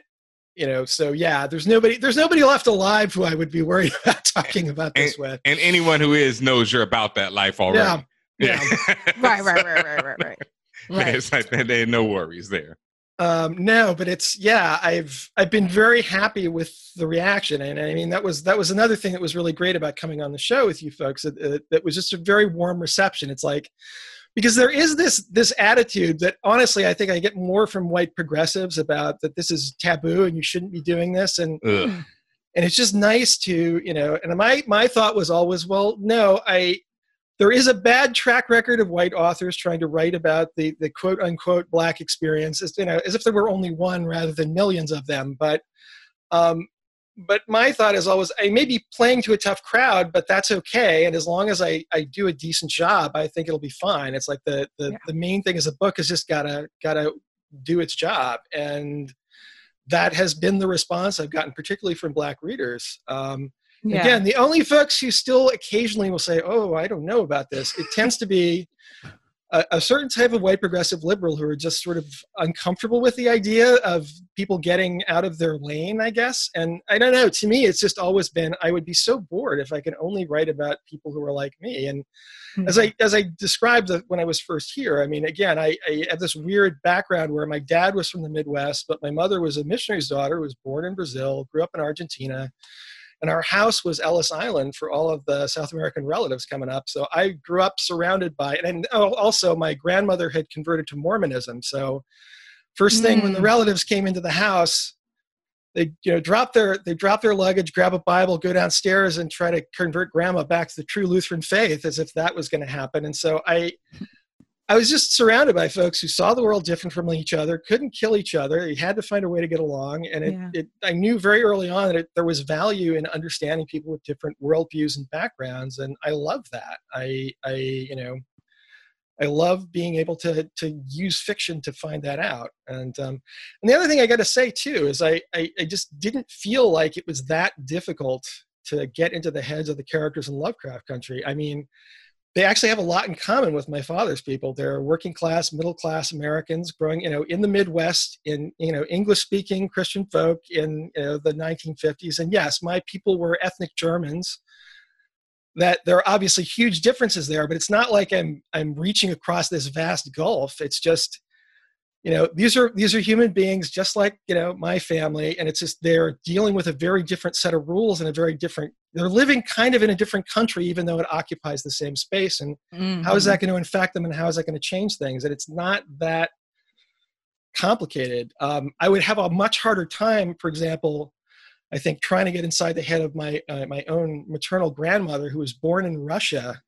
you know, so yeah, there's nobody there's nobody left alive who I would be worried about talking about this with. And anyone who is knows you're about that life already. Yeah. right, right, right, right, right, right. Right. it's like there ain't no worries there. Um, no, but it's yeah. I've I've been very happy with the reaction, and I mean that was that was another thing that was really great about coming on the show with you folks. That, uh, that was just a very warm reception. It's like because there is this this attitude that honestly I think I get more from white progressives about that this is taboo and you shouldn't be doing this, and Ugh. and it's just nice to you know. And my my thought was always, well, no, I there is a bad track record of white authors trying to write about the the quote unquote black experience as you know as if there were only one rather than millions of them. But um but my thought is always i may be playing to a tough crowd but that's okay. And as long as i i do a decent job i think it'll be fine. It's like the the, Yeah. the main thing is a book has just gotta gotta do its job. And that has been the response i've gotten particularly from black readers. Um Yeah. Again, the only folks who still occasionally will say, "Oh, I don't know about this," it tends to be a, a certain type of white progressive liberal who are just sort of uncomfortable with the idea of people getting out of their lane, I guess. And I don't know. To me, it's just always been I would be so bored if I could only write about people who are like me. And hmm. as I as I described the, when I was first here, I mean, again, I, I have this weird background where my dad was from the Midwest, but my mother was a missionary's daughter, was born in Brazil, grew up in Argentina and our house was Ellis Island for all of the South American relatives coming up. So I grew up surrounded by, and also my grandmother had converted to Mormonism. So first thing when the Mm. relatives came into the house, they you know drop their they drop their luggage, grab a Bible, go downstairs, and try to convert grandma back to the true Lutheran faith, as if that was going to happen. And so I. I was just surrounded by folks who saw the world different from each other, couldn't kill each other. You had to find a way to get along, and it, Yeah. it I knew very early on that it, there was value in understanding people with different worldviews and backgrounds, and I love that. I, I, you know, I love being able to to use fiction to find that out. And um, and the other thing I got to say too is I, I I just didn't feel like it was that difficult to get into the heads of the characters in Lovecraft Country. I mean, they actually have a lot in common with my father's people. They're working class, middle class Americans growing, you know, in the Midwest, in you know, English speaking Christian folk in you know, the 1950s. And yes, my people were ethnic Germans. That there are obviously huge differences there, but it's not like I'm I'm reaching across this vast gulf. It's just you know these are these are human beings just like you know my family and it's just they're dealing with a very different set of rules and a very different they're living kind of in a different country even though it occupies the same space and how is that going to infect them and how is that going to change things? And it's not that complicated. Um, i would have a much harder time for example i think trying to get inside the head of my uh, my own maternal grandmother who was born in russia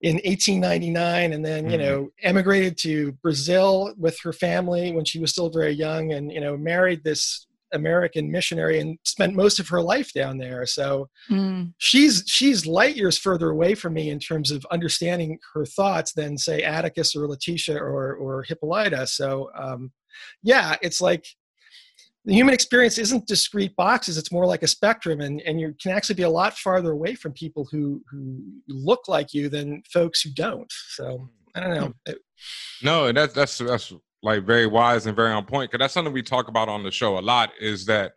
in 1899 and then you Mhm. know emigrated to brazil with her family when she was still very young and you know married this american missionary and spent most of her life down there so Mm. she's she's light years further away from me in terms of understanding her thoughts than say atticus or letitia or or hippolyta so um yeah it's like the human experience isn't discrete boxes it's more like a spectrum and and you can actually be a lot farther away from people who who look like you than folks who don't so i don't know No, and that's that's that's like very wise and very on point because that's something we talk about on the show a lot. Is that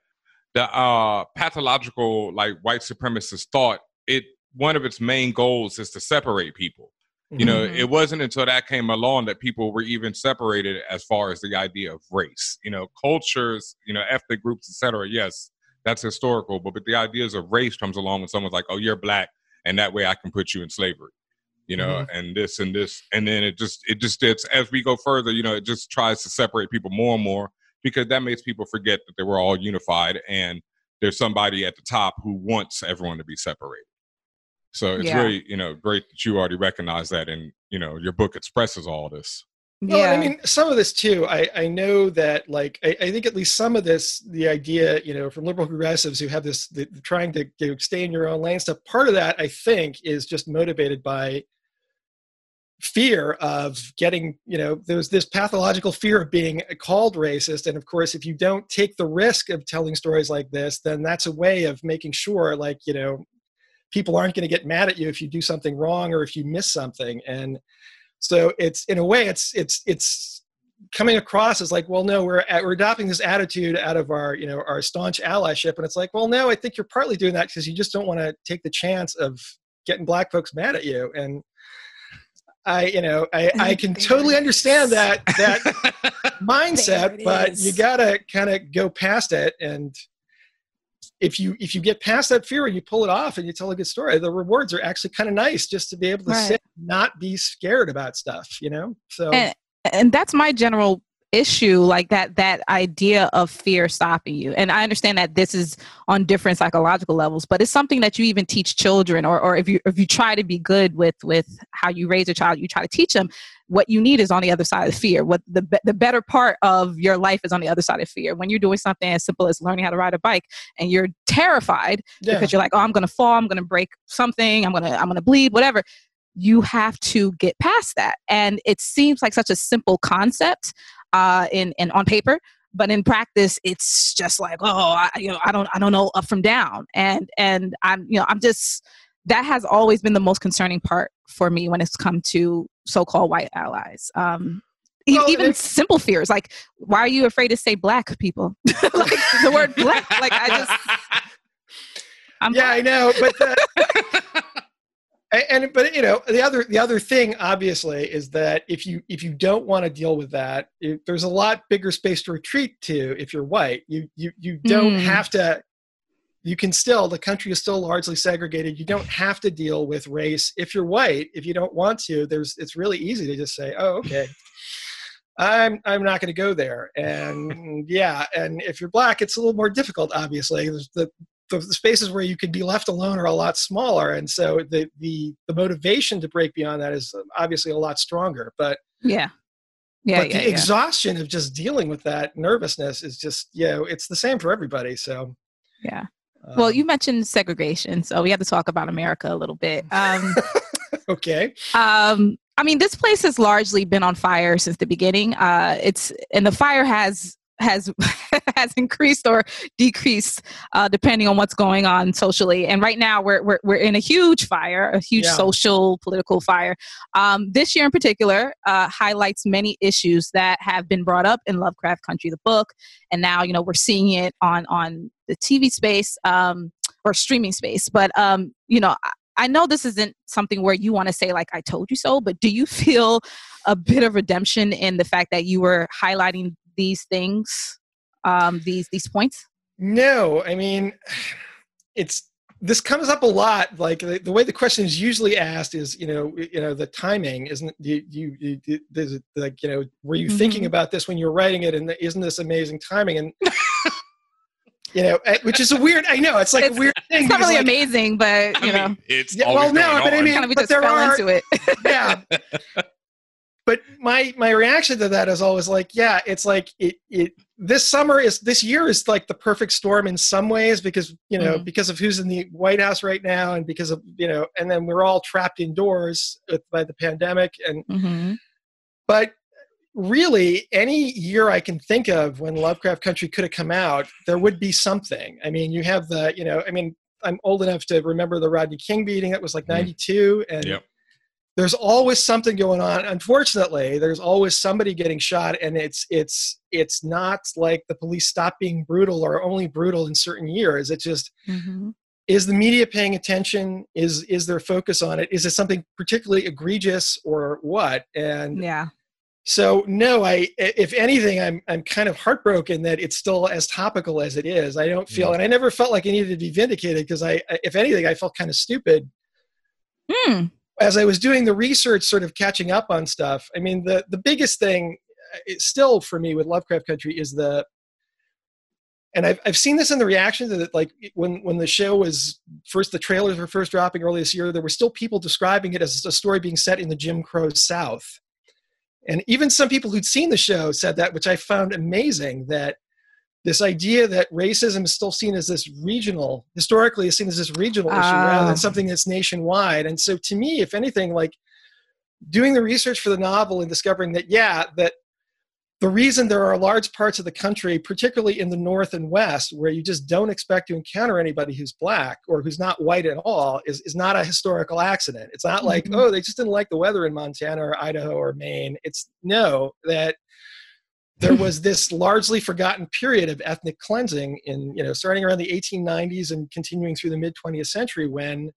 the uh, pathological like white supremacist thought? It one of its main goals is to separate people. You know, Mhm. it wasn't until that came along that people were even separated as far as the idea of race. You know, cultures, you know, ethnic groups, etc. Yes, that's historical, but but the ideas of race comes along when someone's like, "Oh, you're black," and that way I can put you in slavery. You know, and this and this, and then it just it just it's as we go further, you know, it just tries to separate people more and more because that makes people forget that they were all unified and there's somebody at the top who wants everyone to be separated. So it's Yeah. really, you know, great that you already recognize that and, you know, your book expresses all this. Well, yeah. I mean, some of this too. I, I know that, like, I, I think at least some of this, the idea, you know, from liberal progressives who have this, the, trying to you know, stay in your own lane stuff. Part of that, I think, is just motivated by fear of getting, you know, there's this pathological fear of being called racist, and of course, if you don't take the risk of telling stories like this, then that's a way of making sure, like, you know, people aren't going to get mad at you if you do something wrong or if you miss something, and so it's in a way it's it's it's coming across as like well no we're uh, we're adopting this attitude out of our you know our staunch allyship. And it's like well no i think you're partly doing that because you just don't want to take the chance of getting black folks mad at you. And i you know i i can totally understand that that mindset but you gotta kind of go past it and if you if you get past that fear and you pull it off and you tell a good story the rewards are actually kind of nice just to be able to Right. sit not be scared about stuff you know so and, and that's my general issue like that that idea of fear stopping you. And i understand that this is on different psychological levels but it's something that you even teach children or, or if you if you try to be good with with how you raise a child you try to teach them what you need is on the other side of fear. What the, the better part of your life is on the other side of fear. When you're doing something as simple as learning how to ride a bike and you're terrified Yeah. because you're like oh i'm gonna fall i'm gonna break something i'm gonna i'm gonna bleed whatever you have to get past that. And it seems like such a simple concept uh in, in on paper but in practice it's just like oh I, you know i don't i don't know up from down. And and i'm you know i'm just that has always been the most concerning part for me when it's come to so-called white allies. Um Well, even simple fears like why are you afraid to say black people? Like the word black like i just i'm yeah i know but the, and but you know the other the other thing obviously is that if you if you don't want to deal with that it, there's a lot bigger space to retreat to if you're white. You you you don't Mm. have to you can still the country is still largely segregated. You don't have to deal with race. If you're white if you don't want to there's it's really easy to just say oh okay. I'm i'm not going to go there. And yeah and if you're black it's a little more difficult obviously. There's the the, the spaces where you can be left alone are a lot smaller. And so the the the motivation to break beyond that is obviously a lot stronger but yeah. Yeah but yeah, the yeah. exhaustion of just dealing with that nervousness is just you know it's the same for everybody so yeah. Well um, you mentioned segregation so we have to talk about america a little bit. Um okay. Um, I mean, this place has largely been on fire since the beginning. Uh, it's and the fire has has has increased or decreased uh, depending on what's going on socially. And right now, we're we're we're in a huge fire, a huge Yeah. social political fire. Um, this year in particular uh, highlights many issues that have been brought up in Lovecraft Country, the book, and now you know we're seeing it on on the TV space um, or streaming space. But um, you know. I- I know this isn't something where you want to say like I told you so, but do you feel a bit of redemption in the fact that you were highlighting these things, um, these these points? no i mean it's this comes up a lot like the, the way the question is usually asked is you know you know the timing isn't you you, you, you there's like you know were you thinking Mhm. about this when you were writing it and isn't this amazing timing and you know eh, which is a weird i know it's like a weird thing It's not really like, amazing, but I you know, mean, it's Yeah, well, no, but I mean- kind of we but just there fell are- into it. yeah but my my reaction to that is always like yeah it's like it it this summer is this year is like the perfect storm in some ways because you know Mhm. because of who's in the white house right now and because of you know and then we're all trapped indoors with, by the pandemic and Mhm. but really any year i can think of when lovecraft country could have come out there would be something i mean you have the you know i mean i'm old enough to remember the rodney king beating that was like Mhm. 92 and Yep. There's always something going on unfortunately there's always somebody getting shot and it's it's it's not like the police stop being brutal or only brutal in certain years it just Mhm. is the media paying attention is is their focus on it is it something particularly egregious or what and Yeah. so no i if anything i'm i'm kind of heartbroken that it's still as topical as it is i don't feel Yeah. and i never felt like i needed to be vindicated because i I- if anything i felt kind of stupid Hmm. As I was doing the research, sort of catching up on stuff, I mean, the the biggest thing uh, still for me with Lovecraft Country is the, and I've I've seen this in the reaction to it. Like when when the show was first, the trailers were first dropping early this year, there were still people describing it as a story being set in the Jim Crow South, And even some people who'd seen the show said that, which I found amazing. That this idea that racism is still seen as this regional, historically, is seen as this regional issue rather Ah. than something that's nationwide. And so, to me, if anything, like doing the research for the novel and discovering that, yeah, that the reason there are large parts of the country, particularly in the North and West, where you just don't expect to encounter anybody who's black or who's not white at all, is, is not a historical accident. It's not like, Mhm. oh, they just didn't like the weather in Montana or Idaho or Maine. It's no, that there was this largely forgotten period of ethnic cleansing in, you know, starting around the 1890s and continuing through the mid 20th century when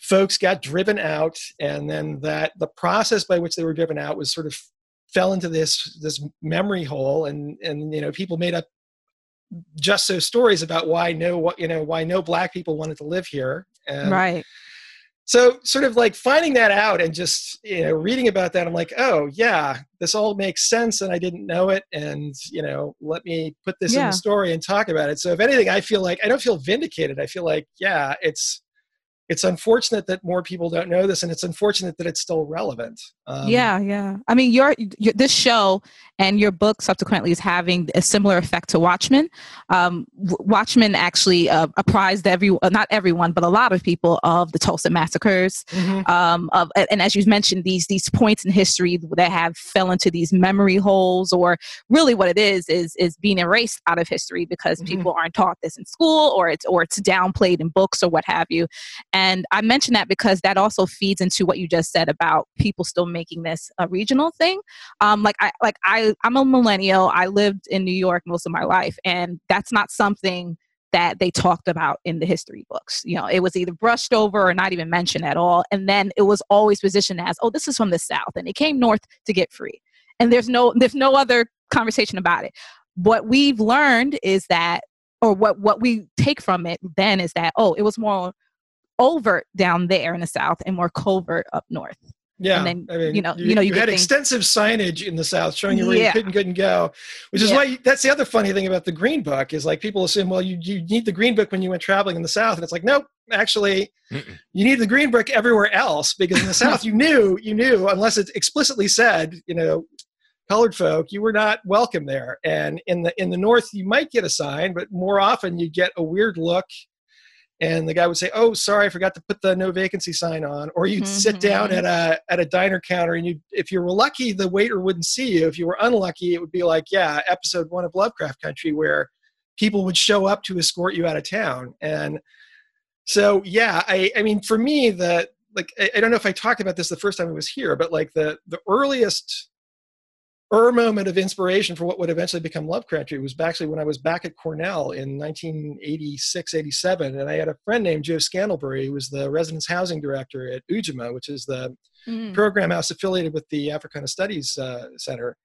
folks got driven out and then that the process by which they were driven out was sort of fell into this this memory hole and and you know people made up just so stories about why no what you know why no black people wanted to live here and right. So sort of like finding that out and just you know reading about that i'm like oh yeah this all makes sense and i didn't know it and you know let me put this in the story and talk about it. So if anything i feel like i don't feel vindicated. I feel like yeah it's it's unfortunate that more people don't know this and it's unfortunate that it's still relevant um, yeah, yeah. I mean, your, your this show and your book subsequently is having a similar effect to Watchmen. Um, Watchmen actually uh, apprised every, uh, not everyone, but a lot of people of the Tulsa massacres. mhm. Um, of, and as you mentioned, these these points in history that have fell into these memory holes, or really what it is is is being erased out of history because Mhm. people aren't taught this in school, or it's or it's downplayed in books or what have you. And I mention that because that also feeds into what you just said about people still making this a regional thing. Um, like I like I I'm a millennial. I lived in New York most of my life, and that's not something that they talked about in the history books. You know, it was either brushed over or not even mentioned at all. And then it was always positioned as, oh, this is from the South, and it came north to get free. And there's no there's no other conversation about it. What we've learned is that, or what what we take from it then is that, oh, it was more overt down there in the South and more covert up north. Yeah, And then, I mean, you know- you know, you had things- extensive signage in the South showing you where Yeah. you couldn't, couldn't go, which is Yeah. why you, that's the other funny thing about the Green Book is like people assume, well, you you need the Green Book when you went traveling in the South, and it's like, nope, actually, Mm-mm. you need the Green Book everywhere else because in the South you knew you knew unless it explicitly said, you know, colored folk, you were not welcome there, and in the in the North you might get a sign, but more often you get a weird look and the guy would say, "Oh, sorry, I forgot to put the no vacancy sign on." Or you'd sit down Mhm. at a at a diner counter, and you, if you were lucky, the waiter wouldn't see you. If you were unlucky, it would be like, yeah, episode one of Lovecraft Country, where people would show up to escort you out of town. And so, yeah, I I mean, for me, the like I, I don't know if I talked about this the first time I was here, but like the the earliest er moment of inspiration for what would eventually become Love Country was actually when I was back at Cornell in 1986, 87. And I had a friend named Joe Scantlebury, who was the residence housing director at Ujamaa, which is the Mm. program house affiliated with the Africana Studies uh, Center.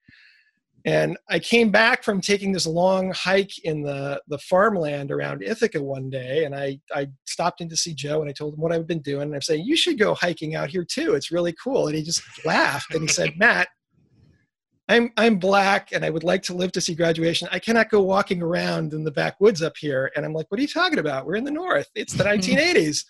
And I came back from taking this long hike in the, the farmland around Ithaca one day, and I, I stopped in to see Joe, and I told him what I've been doing. And I'm saying, you should go hiking out here too. It's really cool. And he just laughed and he said, Matt, I'm I'm black and I would like to live to see graduation. I cannot go walking around in the backwoods up here. And I'm like, what are you talking about? We're in the north. It's the 1980s.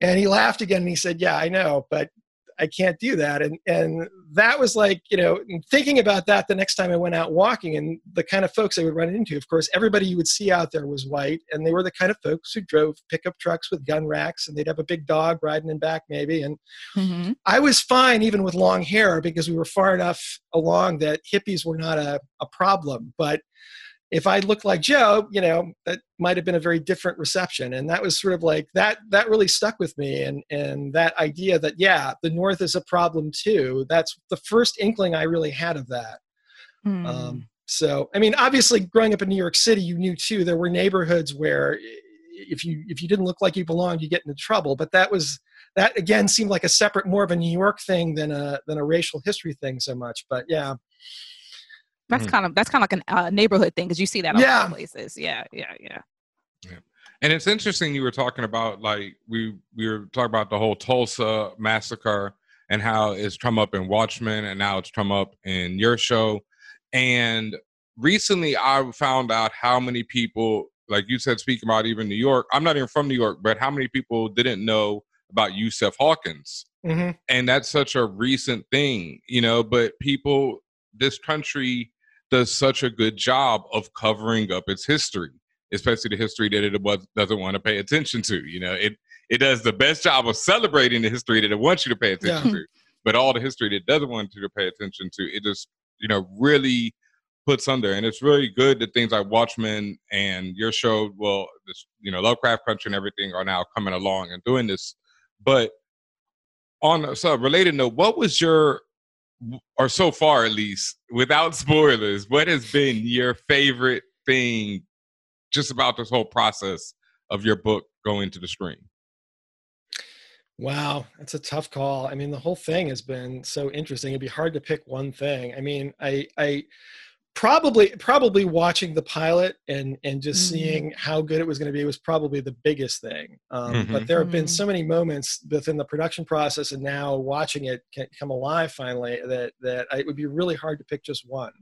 And he laughed again and he said, Yeah, I know, but I can't do that. And and that was like, you know, thinking about that the next time I went out walking and the kind of folks I would run into, of course, everybody you would see out there was white, and they were the kind of folks who drove pickup trucks with gun racks and they'd have a big dog riding in back maybe. And Mhm. I was fine even with long hair because we were far enough along that hippies were not a, a problem. But if I looked like Joe, you know, that might have been a very different reception. And that was sort of like that that really stuck with me. And and that idea that yeah, the North is a problem too. That's the first inkling I really had of that. Mm. Um, so I mean, obviously growing up in New York City, you knew too there were neighborhoods where if you if you didn't look like you belonged, you get into trouble. But that was that again seemed like a separate, more of a New York thing than a than a racial history thing so much. But yeah, That's Mhm. kind of that's kind of like a uh, neighborhood thing because you see that a Yeah. lot of places. Yeah, yeah, yeah. yeah. And it's interesting you were talking about like we we were talking about the whole Tulsa massacre and how it's come up in Watchmen and now it's come up in your show. And recently I found out how many people, like you said, speaking about even New York. I'm not even from New York, but how many people didn't know about Yusuf Hawkins. hmm And that's such a recent thing, you know, but people, this country does such a good job of covering up its history, especially the history that it was, doesn't want to pay attention to. You know, it, it does the best job of celebrating the history that it wants you to pay attention Yeah. to, but all the history that it doesn't want you to pay attention to, it just, you know, really puts under. And it's really good that things like Watchmen and your show, well, this, you know, Lovecraft Country and everything are now coming along and doing this. But on a so related note, what was your, or so far at least, without spoilers, what has been your favorite thing just about this whole process of your book going to the screen? Wow, that's a tough call. I mean, the whole thing has been so interesting. It'd be hard to pick one thing. I mean, I, I probably, probably watching the pilot and and just Mhm. seeing how good it was going to be was probably the biggest thing. Um, Mhm. But there have been Mhm. so many moments within the production process, and now watching it come alive finally, that that I, it would be really hard to pick just one.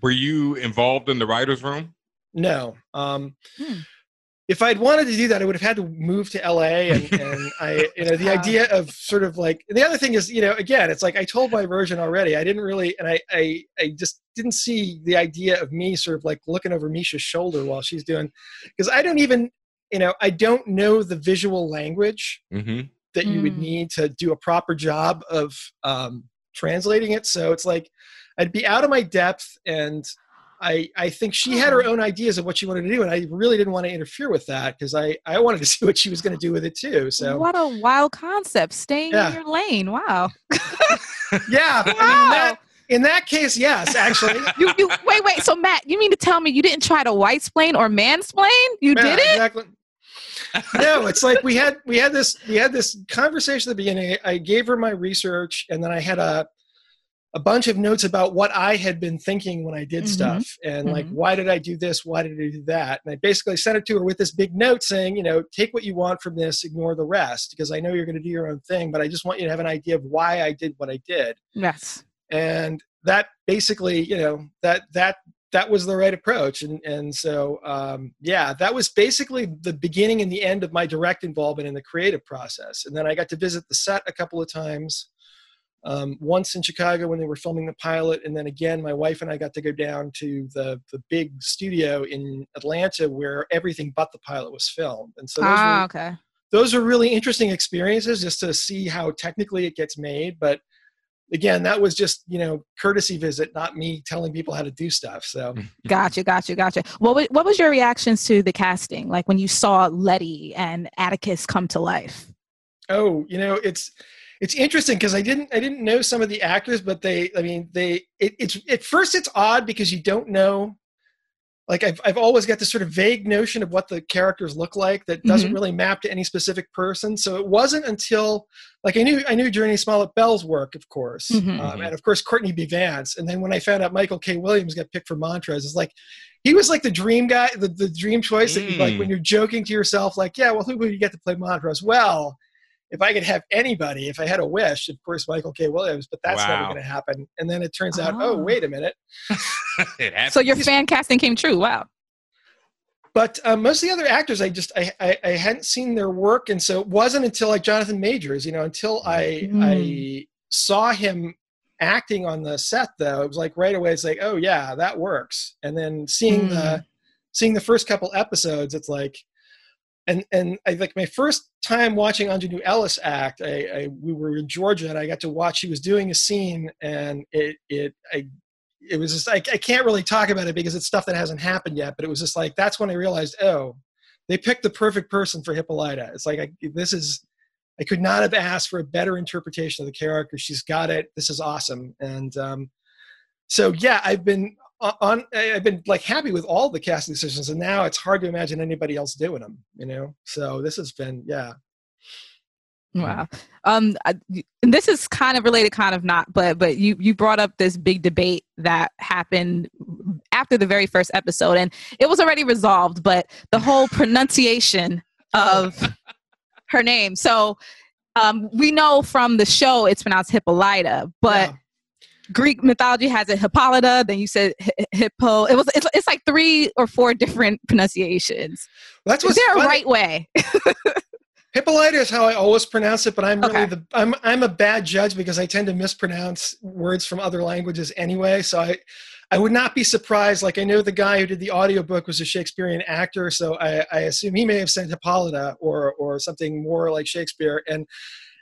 Were you involved in the writer's room? No. Um, Hmm. If I'd wanted to do that, I would have had to move to LA, and, and I, you know, the idea of sort of like the other thing is, you know, again, it's like I told my version already. I didn't really, and I, I, I just didn't see the idea of me sort of like looking over Misha's shoulder while she's doing, because I don't even, you know, I don't know the visual language Mm-hmm. that you would Mm. need to do a proper job of um, translating it. So it's like I'd be out of my depth, and I I think she had her oh. own ideas of what she wanted to do, and I really didn't want to interfere with that because I I wanted to see what she was going to do with it too. So what a wild concept. Staying Yeah. in your lane. Wow. yeah, I mean, in that in that case, yes, actually. You, you wait, wait. So Matt, you mean to tell me you didn't try to white splain or mansplain? You Yeah, did it? exactly. no, it's like we had we had this we had this conversation at the beginning. I gave her my research, and then I had a a bunch of notes about what I had been thinking when I did Mhm. stuff, and like Mhm. why did I do this? Why did I do that? And I basically sent it to her with this big note saying, you know, take what you want from this, ignore the rest, because I know you're going to do your own thing, but I just want you to have an idea of why I did what I did Yes. and that basically you know that that that was the right approach and and so um, yeah that was basically the beginning and the end of my direct involvement in the creative process and then i got to visit the set a couple of times um, once in chicago when they were filming the pilot and then again my wife and i got to go down to the the big studio in atlanta where everything but the pilot was filmed and so those ah, were okay. those are really interesting experiences just to see how technically it gets made but again that was just you know courtesy visit not me telling people how to do stuff so Gotcha, gotcha, gotcha. What was, what was your reactions to the casting? Like when you saw Letty and Atticus come to life? oh you know it's it's interesting because i didn't i didn't know some of the actors but they i mean they it, it's at first it's odd because you don't know. Like I've, I've always got this sort of vague notion of what the characters look like that doesn't Mhm. really map to any specific person. So it wasn't until like i knew i knew Jurnee Smollett-Bell's work of course Mhm. um, and of course courtney b. Vance. And then when i found out michael k. Williams got picked for Montrose it's like he was like the dream guy the, the dream choice that you like Mm. when you're joking to yourself like yeah well who would you get to play Montrose well if I could have anybody, if I had a wish, of course, Michael K. Williams, but that's never going to happen. And then it turns out, Oh. oh, wait a ah. minute. it happened. So your fan casting came true. Wow. But um, most of the other actors, I just I, I I hadn't seen their work, and so it wasn't until like Jonathan Majors, you know, until I I mm. saw him acting on the set, though, it was like right away, it's like, oh yeah, that works. And then seeing the mm. seeing the first couple episodes, it's like, and and I like my first time watching Aunjanue Ellis act. I, I we were in Georgia, and I got to watch. She was doing a scene, and it it I it was just like I can't really talk about it because it's stuff that hasn't happened yet. But it was just like that's when I realized, oh, they picked the perfect person for Hippolyta. It's like I, this is I could not have asked for a better interpretation of the character. She's got it. This is awesome. And um, so yeah, I've been on. I've been like happy with all the casting decisions, and now it's hard to imagine anybody else doing them. You know, so this has been yeah. Wow. Um, I, this is kind of related, kind of not, but but you you brought up this big debate that happened after the very first episode, and it was already resolved. But the whole pronunciation of her name. So um, we know from the show it's pronounced Hippolyta, but. Greek mythology has it Hippolyta. Then you said hippo. It was. It's, it's like three or four different pronunciations. That's Is what's there a right way? Hippolyta is how I always pronounce it, but I'm really Okay. the I'm I'm a bad judge because I tend to mispronounce words from other languages anyway. So I I would not be surprised. Like I know the guy who did the audiobook was a Shakespearean actor, so I, I assume he may have said Hippolyta or or something more like Shakespeare. And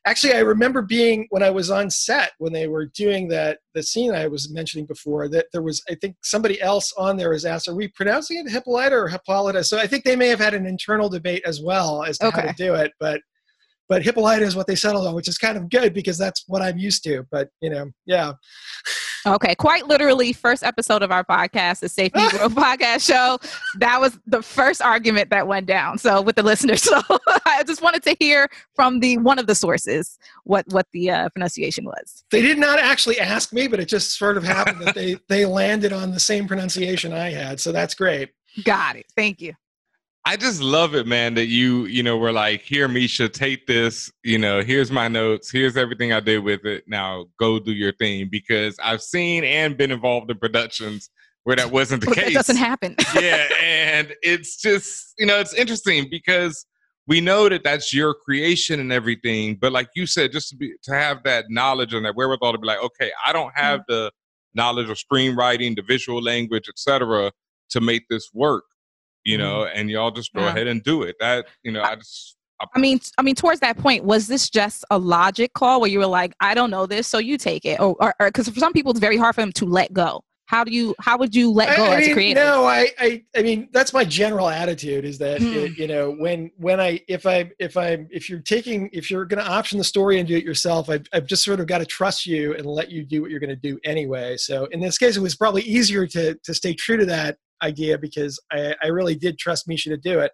actually, I remember being when I was on set when they were doing that the scene I was mentioning before that there was I think somebody else on there was asked, "Are we pronouncing it Hippolyta or Hippolyta?" So I think they may have had an internal debate as well as to how to do it, but. But Hippolyta is what they settled on, which is kind of good because that's what I'm used to. But you know, yeah. Okay, quite literally, first episode of our podcast, the Safe Negro podcast show. That was the first argument that went down. So with the listeners, so I just wanted to hear from the one of the sources what what the uh, pronunciation was. They did not actually ask me, but it just sort of happened that they they landed on the same pronunciation I had. So that's great. Got it. Thank you. I just love it, man, that you, you know, were like, here, Misha, take this, you know, here's my notes, here's everything I did with it. Now go do your thing. Because I've seen and been involved in productions where that wasn't the But case. that doesn't happen. yeah, and it's just, you know, it's interesting because we know that that's your creation and everything. But like you said, just to be to have that knowledge and that wherewithal to be like, okay, I don't have mm-hmm. the knowledge of screenwriting, the visual language, etc., to make this work. You know, and y'all just go Yeah. ahead and do it. That you know, I just I mean, I mean, towards that point, was this just a logic call where you were like, "I don't know this, so you take it," or because for some people it's very hard for them to let go. How do you? How would you let go I, I as a creator? no, I, I, I mean, that's my general attitude is that Hmm. it, you know when when I if I if I if you're taking if you're going to option the story and do it yourself, I've I've just sort of got to trust you and let you do what you're going to do anyway. So in this case, it was probably easier to to stay true to that idea because I, I really did trust Misha to do it.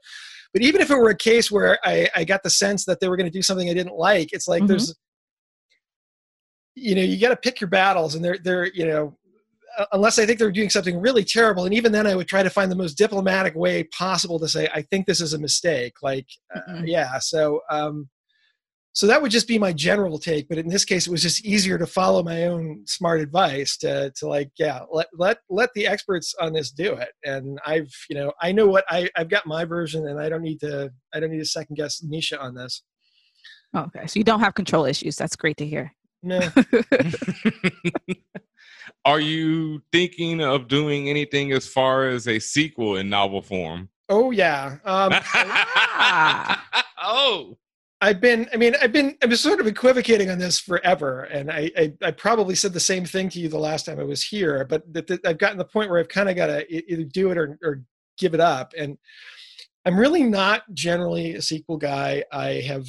But even if it were a case where I, I got the sense that they were going to do something I didn't like, it's like Mhm. there's you know you got to pick your battles and they're they're you know uh, unless I think they're doing something really terrible. And even then, I would try to find the most diplomatic way possible to say, I think this is a mistake. Like, uh, Mm-mm. yeah. So, um, so that would just be my general take. But in this case, it was just easier to follow my own smart advice to, to like, yeah, let, let, let the experts on this do it. And I've, you know, I know what I, I've got my version and I don't need to, I don't need to second guess Misha on this. Okay, so you don't have control issues. That's great to hear. No. Are you thinking of doing anything as far as a sequel in novel form? oh yeah. Um, oh, I've been, I mean, I've been, I've been sort of equivocating on this forever, and I, I, I probably said the same thing to you the last time I was here, but I've gotten to the point where I've kind of got to either do it or, or give it up, and I'm really not generally a sequel guy. I have,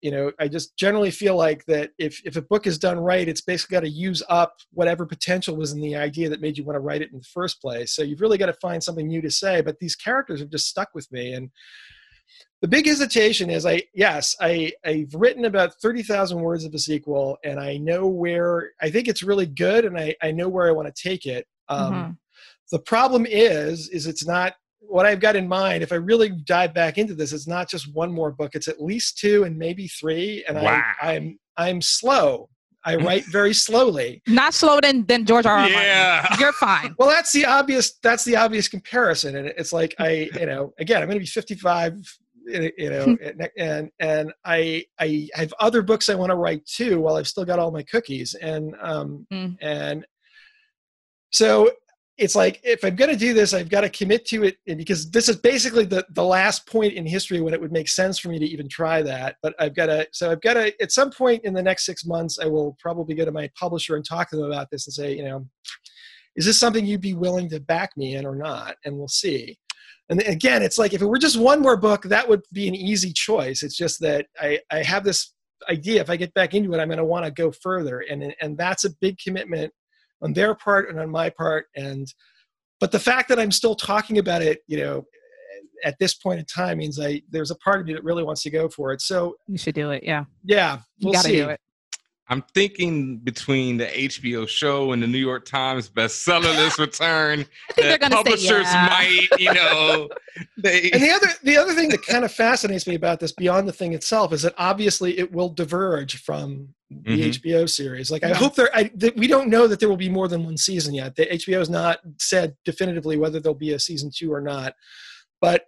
you know, I just generally feel like that if if a book is done right, it's basically got to use up whatever potential was in the idea that made you want to write it in the first place. So you've really got to find something new to say. But these characters have just stuck with me, and the big hesitation is I yes I I've written about thirty thousand words of a sequel, and I know where I think it's really good, and I I know where I want to take it. Um, Mhm. The problem is is it's not what I've got in mind. If I really dive back into this, it's not just one more book; it's at least two and maybe three. And Wow. I, I'm I'm slow. I write very slowly. Not slower than than George R. R. Yeah. Martin. You're fine. Well, that's the obvious. That's the obvious comparison, and it's like I, you know, again, I'm going to be 55, you know, and and and I I have other books I want to write too, while I've still got all my cookies, and um Mm. and so it's like if I'm going to do this, I've got to commit to it, and because this is basically the the last point in history when it would make sense for me to even try that. But I've got to, so I've got to, at some point in the next six months, I will probably go to my publisher and talk to them about this and say, you know, is this something you'd be willing to back me in or not? And we'll see. And again, it's like if it were just one more book, that would be an easy choice. It's just that I, I have this idea. If I get back into it, I'm going to want to go further, and and that's a big commitment on their part and on my part. And but the fact that I'm still talking about it, you know, at this point in time means I there's a part of me that really wants to go for it. So You should do it. Yeah, yeah, we'll got to see. do it. I'm thinking between the HBO show and the New York Times bestseller list return, I think they're that going to say publishers yeah. might, you know, they. and the other the other thing that kind of fascinates me about this beyond the thing itself is that obviously it will diverge from the Mhm. HBO series. Like I hope there I that we don't know that there will be more than one season yet. The HBO has not said definitively whether there'll be a season 2 or not. But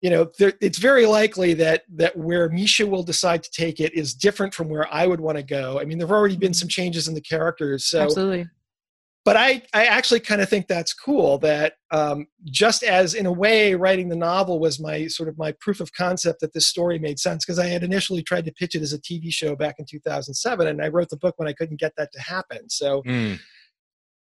you know, there, it's very likely that that where Misha will decide to take it is different from where I would want to go. I mean, there've already been some changes in the characters, so Absolutely. But I, I actually kind of think that's cool that um, just as in a way writing the novel was my sort of my proof of concept that this story made sense because i had initially tried to pitch it as a tv show back in 2007 and i wrote the book when i couldn't get that to happen. So Mm.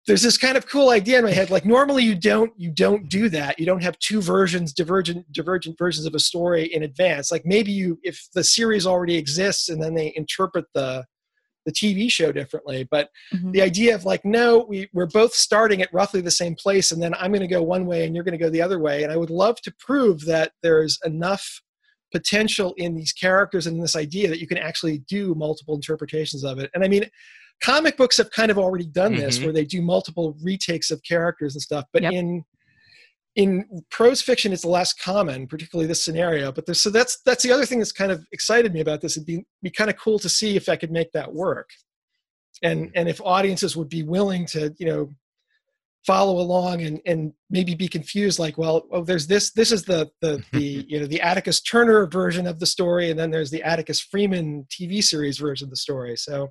there's this kind of cool idea in my head like normally you don't you don't do that. You don't have two versions divergent divergent versions of a story in advance. Like maybe you if the series already exists and then they interpret the the tv show differently but Mhm. the idea of like no we, we're both starting at roughly the same place and then i'm going to go one way and you're going to go the other way and i would love to prove that there's enough potential in these characters and this idea that you can actually do multiple interpretations of it and i mean comic books have kind of already done this Mhm. where they do multiple retakes of characters and stuff but Yep. in in prose fiction it's less common particularly this scenario but there's, so that's that's the other thing that's kind of excited me about this. It'd be, be kind of cool to see if i could make that work. And and if audiences would be willing to you know follow along and and maybe be confused like well oh there's this this is the the the you know the atticus turner version of the story and then there's the atticus freeman tv series version of the story. So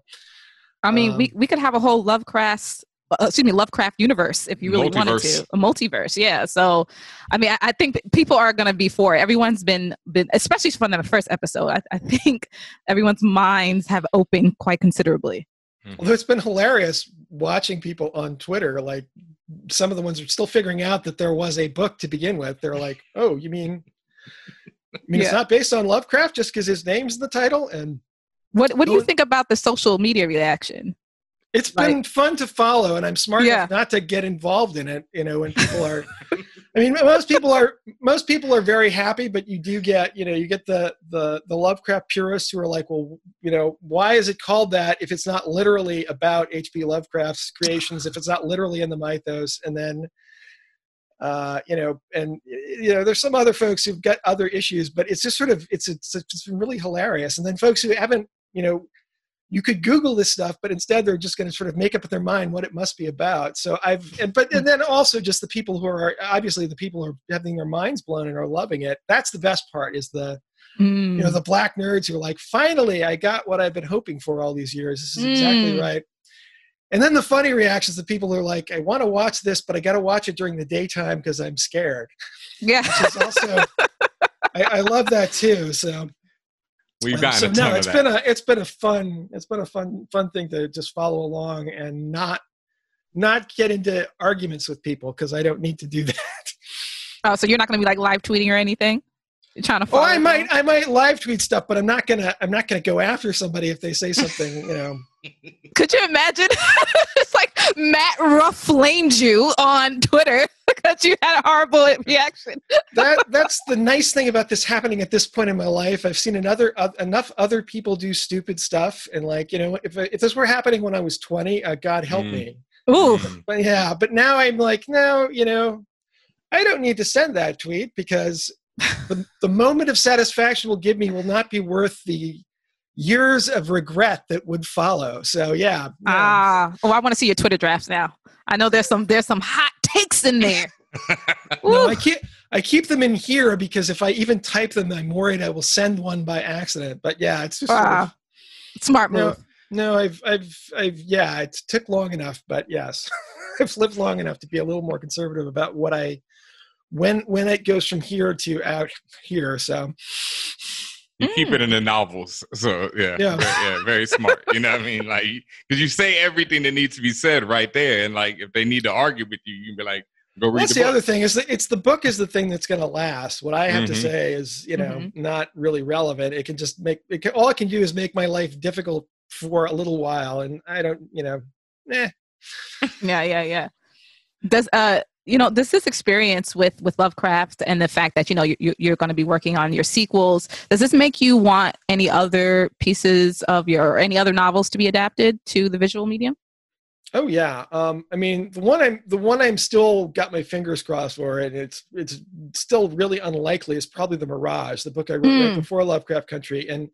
I mean, Um, we, we could have a whole Lovecraft, Uh, excuse me, Lovecraft universe if you really wanted to, a multiverse. Yeah. So, I mean, I, I think people are going to be for it. Everyone's been been, especially from the first episode. I, I think everyone's minds have opened quite considerably. Hmm. although it's been hilarious watching people on twitter like some of the ones are still figuring out that there was a book to begin with they're like oh you mean I mean, it's not based on Lovecraft just because his name's in the title, and What What do you think about the social media reaction? It's been fun to follow. And I'm smart Yeah. enough not to get involved in it. You know, when people are, I mean, most people are most people are very happy, but you do get, you know, you get the the the Lovecraft purists who are like, well, you know, why is it called that if it's not literally about H.P. Lovecraft's creations, if it's not literally in the mythos, and then. Uh, you know, and you know, there's some other folks who've got other issues, but it's just sort of it's it's, it's been really hilarious. And then folks who haven't, you know, you could google this stuff but instead they're just going to sort of make up in their mind what it must be about so i've and but and then also just the people who are obviously the people who are having their minds blown and are loving it that's the best part is the Mm. you know the black nerds who are like finally i got what i've been hoping for all these years this is exactly Mm. right and then the funny reactions of people who are like i want to watch this but i got to watch it during the daytime because i'm scared yeah. which is also I, I love that too so We've um, gotten so a ton no, of it's that. been a it's been a fun it's been a fun fun thing to just follow along and not not get into arguments with people because I don't need to do that. Oh, so you're not going to be like live tweeting or anything? You're trying to Oh, follow. I along? might I might live tweet stuff, but I'm not gonna I'm not gonna go after somebody if they say something. You know, Could you imagine? it's like Matt Ruff flamed you on Twitter because you had a horrible reaction. that that's the nice thing about this happening at this point in my life. I've seen another uh, enough other people do stupid stuff, and like you know, if if this were happening when I was 20, uh, God help Mm. me. Ooh. Mm. But yeah, but now I'm like, no, you know, I don't need to send that tweet because the, the moment of satisfaction will give me will not be worth the years of regret that would follow. So yeah, no. Ah. Oh, I want to see your Twitter drafts now. I know there's some there's some hot takes in there. no, I keep I keep them in here because if I even type them, I'm worried I will send one by accident. But yeah, it's just sort of- Ah. Smart no, move. no, I've I've I've yeah, it took long enough, but yes, I've lived long enough to be a little more conservative about what I when when it goes from here to out here. So You keep it in the novels, so yeah, Yeah. very, yeah, very smart. You know what I mean? Like, because you say everything that needs to be said right there, and like if they need to argue with you, you can be like, go read that's the, the, other thing is that it's the book is the thing that's going to last. What I have to Mhm. say is you know Mhm. not really relevant. It can just make it can, all it can do is make my life difficult for a little while, and I don't you know. Eh. Yeah, yeah, yeah. Does uh you know does this experience with with Lovecraft and the fact that you know you, you- you're going to be working on your sequels does this make you want any other pieces of your or any other novels to be adapted to the visual medium? Oh yeah. Um, I mean, the one I'm the one I'm still got my fingers crossed for, and it's it's still really unlikely. Is probably the Mirage, the book I wrote right Hmm. before Lovecraft Country, and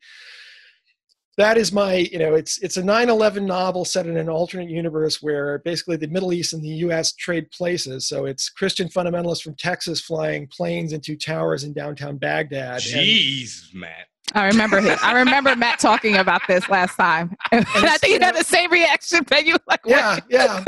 that is my you know it's it's a 9-11 novel set in an alternate universe where basically the middle east and the us trade places so it's christian fundamentalists from texas flying planes into towers in downtown baghdad and- Jeez, Matt. I remember him. I remember Matt talking about this last time, and I think you had the same reaction. But you like, what? yeah yeah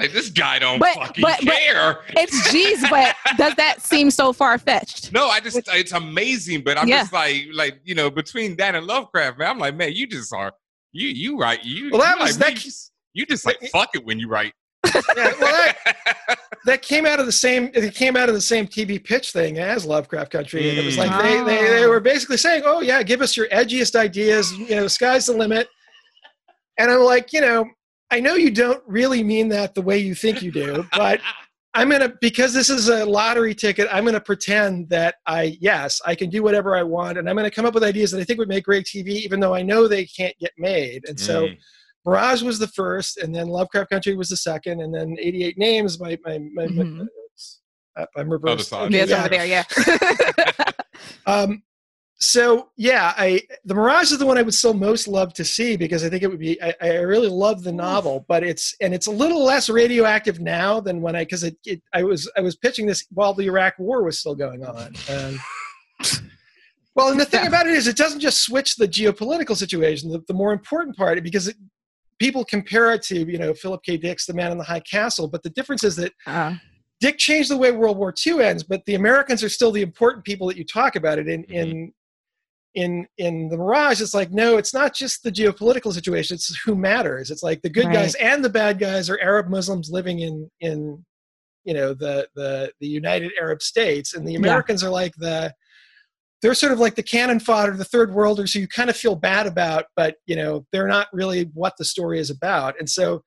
Like this guy don't But- fucking but- but- care. It's G's, but does that seem so far fetched? No, I just it's amazing, but I'm Yeah. just like like you know between that and Lovecraft, man, I'm like man, you just are you you write you. Well, that you was- like, that- me, you just- you just like fuck it when you write. yeah, well, that, that came out of the same. It came out of the same TV pitch thing as Lovecraft Country, and it was like they, they they Oh. were basically saying, "Oh yeah, give us your edgiest ideas. You know, sky's the limit." And I'm like, you know, I know you don't really mean that the way you think you do, but I'm gonna because this is a lottery ticket. I'm gonna pretend that I yes, I can do whatever I want, and I'm gonna come up with ideas that I think would make great TV, even though I know they can't get made. And so. Mm. Mirage was the first, and then Lovecraft Country was the second, and then 88 Names. My my, my, my Mhm. uh, I'm reversed. side. Okay, Yeah, it's over there. Yeah. Um, so yeah, I the Mirage is the one I would still most love to see because I think it would be. I, I really love the novel, but it's and it's a little less radioactive now than when I because it, it I was I was pitching this while the Iraq War was still going on. And, well, and the thing about it is, it doesn't just switch the geopolitical situation. The, the more important part, because it, people compare it to you know Philip K. Dick's The Man in the High Castle, but the difference is that Uh, Dick changed the way World War II ends, but the Americans are still the important people that you talk about it in in in in the Mirage. It's like no, it's not just the geopolitical situation; it's who matters. It's like the good guys and the bad guys are Arab Muslims living in in you know the the the United Arab States, and the Americans are like the they're sort of like the cannon fodder, the third worlders who you kind of feel bad about, but you know they're not really what the story is about, and so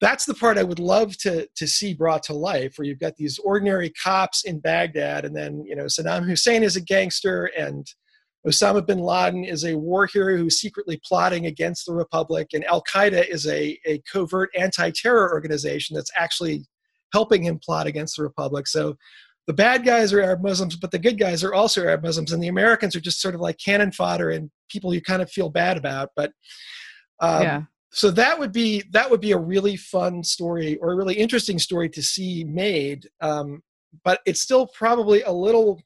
that's the part I would love to to see brought to life, where you've got these ordinary cops in Baghdad, and then you know Saddam Hussein is a gangster, and Osama bin Laden is a war hero who's secretly plotting against the Republic, and Al Qaeda is a, a covert anti terror organization that's actually helping him plot against the Republic. So the bad guys are Arab Muslims, but the good guys are also Arab Muslims, and the Americans are just sort of like cannon fodder and people you kind of feel bad about. But um, yeah. so that would be that would be a really fun story or a really interesting story to see made. Um, but it's still probably a little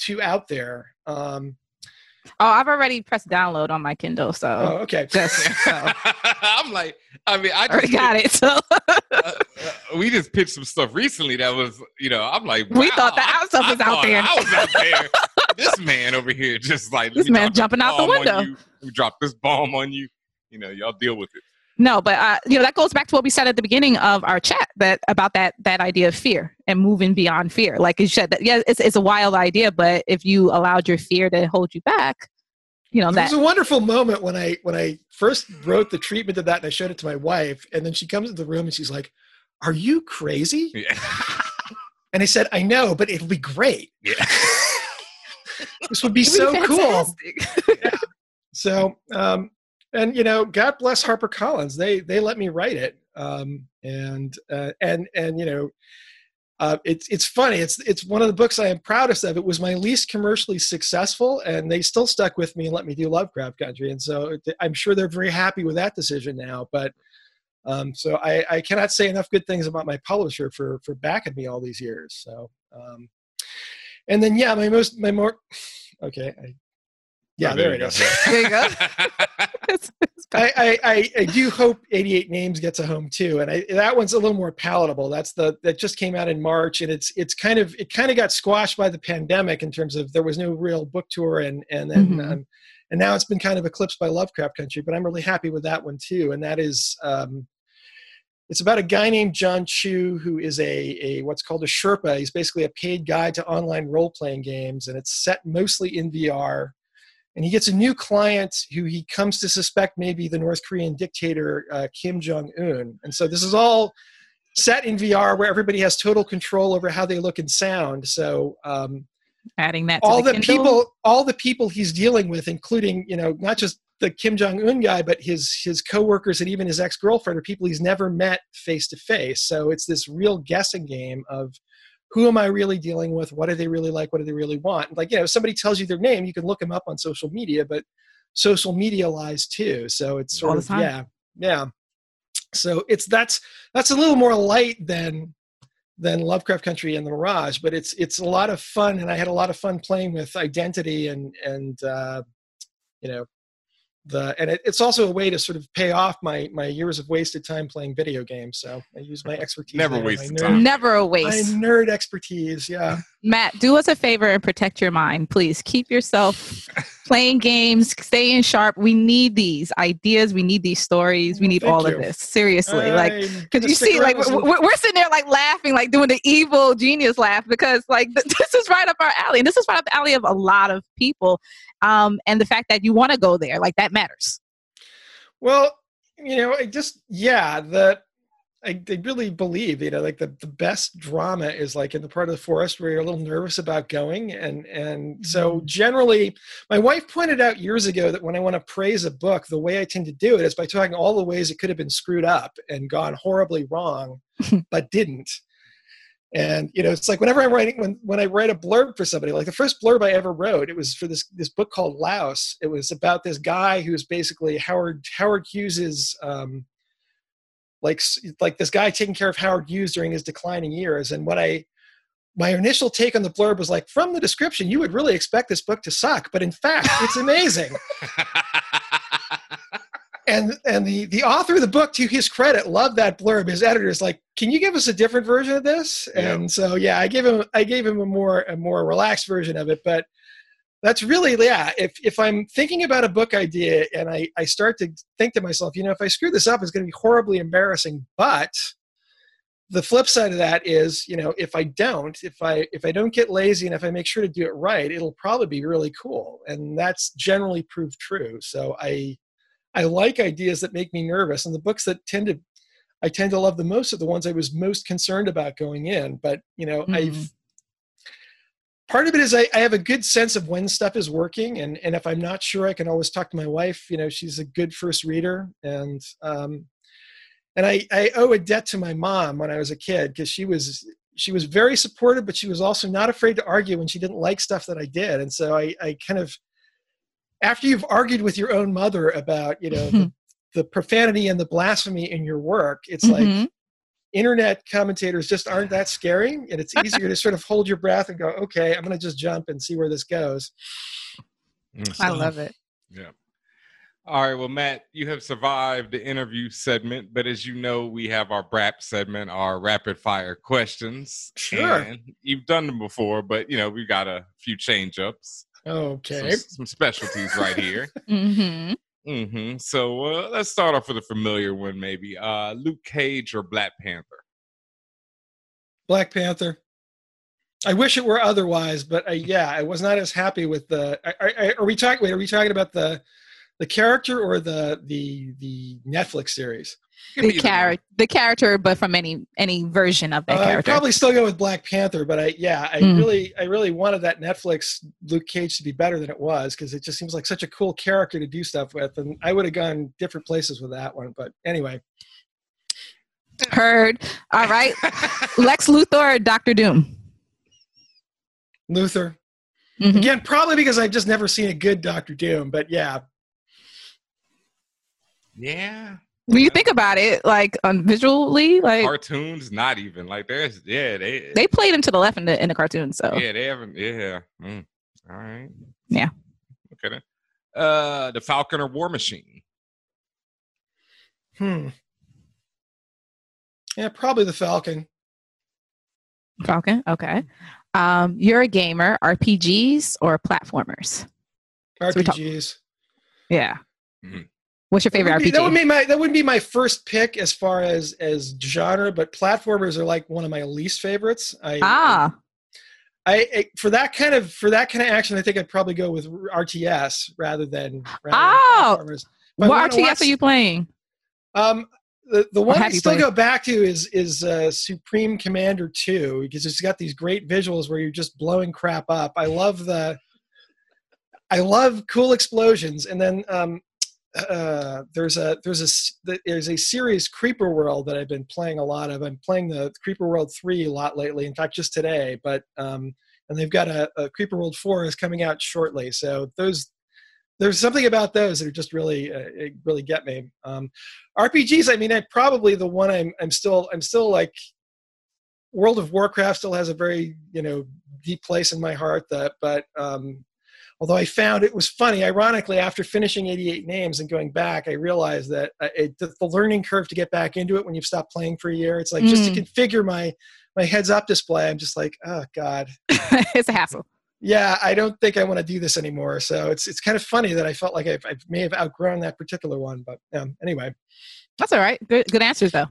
too out there. Um, Oh, I've already pressed download on my Kindle, so oh, okay. just so. I'm like, I mean, I already just got it. So uh, uh, we just pitched some stuff recently that was, you know, I'm like, We thought that I- our stuff I was out there. I was out there. this man over here just like This man jumping out the window. you. Let me drop this bomb on you. You know, y'all deal with it. No, but uh, you know that goes back to what we said at the beginning of our chat that about that that idea of fear and moving beyond fear. Like you said, that yeah, it's it's a wild idea, but if you allowed your fear to hold you back, you know There that was a wonderful moment when I when I first wrote the treatment of that and I showed it to my wife, and then she comes into the room and she's like, "Are you crazy?" Yeah. And I said, "I know, but it'll be great. Yeah. This would be It'd be so cool." fantastic. So, um, and you know, God bless HarperCollins. They they let me write it, um, and uh, and and you know, uh, it's it's funny. It's it's one of the books I am proudest of. It was my least commercially successful, and they still stuck with me and let me do Lovecraft Country. And so I'm sure they're very happy with that decision now. But um, so I, I cannot say enough good things about my publisher for for backing me all these years. So um, and then yeah, my most my more okay. I, yeah, Oh, there, you it go. There you go. It's- it's I, I, I, I do hope 88 names gets a home too, and I, that one's a little more palatable. That's the that just came out in March, and it's it's kind of it kind of got squashed by the pandemic in terms of there was no real book tour, and and then Mhm. um, and now it's been kind of eclipsed by Lovecraft Country. But I'm really happy with that one too, and that is um, it's about a guy named John Chu who is a a what's called a Sherpa. He's basically a paid guide to online role playing games, and it's set mostly in VR and he gets a new client who he comes to suspect may be the North Korean dictator uh, Kim Jong Un. And so this is all set in VR where everybody has total control over how they look and sound. So um, adding that to all the, the, people, all the people he's dealing with, including you know not just the Kim Jong Un guy, but his his coworkers and even his ex girlfriend are people he's never met face to face. So it's this real guessing game of who am I really dealing with? What do they really like? What do they really want? Like, you know, if somebody tells you their name, you can look them up on social media, but social media lies too. So it's sort All of yeah, yeah. So it's that's that's a little more light than than Lovecraft Country and the Mirage, but it's it's a lot of fun, and I had a lot of fun playing with identity and and uh, you know the and it, it's also a way to sort of pay off my my years of wasted time playing video games. So I use my expertise. Never there, my wasted nerd- time. Never a My waste. nerd expertise, yeah. Matt, do us a favor and protect your mind, please. Keep yourself playing games, staying sharp. We need these ideas. We need these stories. We need thank all you. of this. Seriously, like I'm because you see, like we're, we're sitting there like laughing, like doing the evil genius laugh because like th- this is right up our alley, and this is right up the alley of a lot of people. Um, and the fact that you want to go there, like that matters. Well, you know, I just yeah, that I, I really believe you know like the, the best drama is like in the part of the forest where you're a little nervous about going and and so generally my wife pointed out years ago that when i want to praise a book the way i tend to do it is by talking all the ways it could have been screwed up and gone horribly wrong but didn't and you know it's like whenever i'm writing when, when i write a blurb for somebody like the first blurb i ever wrote it was for this this book called louse it was about this guy who's basically howard howard hughes's um like like this guy taking care of howard hughes during his declining years. And what i my initial take on the blurb was like from the description you would really expect this book to suck but in fact it's amazing and and the the author of the book to his credit loved that blurb. His editor is like can you give us a different version of this? Yeah. and so yeah i gave him i gave him a more a more relaxed version of it. But that's really yeah if if i'm thinking about a book idea and i i start to think to myself you know if i screw this up it's going to be horribly embarrassing. But the flip side of that is you know if i don't if i if i don't get lazy and if i make sure to do it right it'll probably be really cool. And that's generally proved true. So i i like ideas that make me nervous and the books that tend to i tend to love the most are the ones i was most concerned about going in but you know i've part of it is I, I have a good sense of when stuff is working and and if i'm not sure i can always talk to my wife you know she's a good first reader and um and i i owe a debt to my mom when i was a kid because she was she was very supportive but she was also not afraid to argue when she didn't like stuff that i did and so i i kind of after you've argued with your own mother about you know the, the profanity and the blasphemy in your work it's like Mhm. internet commentators just aren't that scary and it's easier to sort of hold your breath and go okay i'm going to just jump and see where this goes I love it. Yeah. All right. Well, Matt, you have survived the interview segment, but as you know, we have our BRAP segment, our rapid fire questions. Sure. And you've done them before, but you know, we've got a few change ups, some, okay some specialties right here. mm-hmm. Mm-hmm. So uh, let's start off with a familiar one, maybe. Uh, Luke Cage or Black Panther? black panther i wish it were otherwise but I, yeah i was not as happy with the are, are, are we talking wait are we talking about the the character or the the the netflix series The character, the character, but from any any version of that Uh, I'd character. probably still go with Black Panther, but I yeah, I Mm. really I really wanted that Netflix Luke Cage to be better than it was because it just seems like such a cool character to do stuff with, and I would have gone different places with that one. But anyway, Heard. All right. Lex Luthor or Doctor Doom? Luther Mhm. again, probably because I've just never seen a good Doctor Doom. But yeah, Yeah. When you think about it, like um, visually, like Cartoons, not even like there's yeah they they played him to the left in the in the cartoon. So yeah they haven't yeah. Mm. All right. Yeah. Okay then. Uh, the Falcon or War Machine? hmm, yeah, probably the Falcon. Falcon. Okay. Um, you're a gamer. RPGs or platformers? So talk- RPGs. Yeah. Mhm. What's your favorite would, be, RPG? that would be my that would be my first pick as far as as genre, but platformers are like one of my least favorites. I, ah, I, I for that kind of for that kind of action, I think I'd probably go with RTS rather than. Rather Oh! than platformers. I what RTS watch- are you playing? Um, the the one I still played? go back to is is uh, Supreme Commander Two because it's got these great visuals where you're just blowing crap up. I love the. I love cool explosions, and then um, uh, there's a there's a there's a series Creeper World that I've been playing a lot of. I'm playing the Creeper World three a lot lately. In fact, just today. But um, and they've got a, a Creeper World four is coming out shortly. So those there's something about those that just really uh, really get me. Um, RPGs, I mean, I probably the one I'm I'm still I'm still like World of Warcraft still has a very you know deep place in my heart. That, but um, although I found it was funny, ironically, after finishing 88 names and going back, I realized that uh, it, the, the learning curve to get back into it when you've stopped playing for a year, it's like just to Mm. configure my my heads up display. I'm just like, oh god, it's a hassle. yeah, I don't think I want to do this anymore. So it's it's kind of funny that I felt like I've, I may have outgrown that particular one. But um, anyway, That's all right. Good good answers though.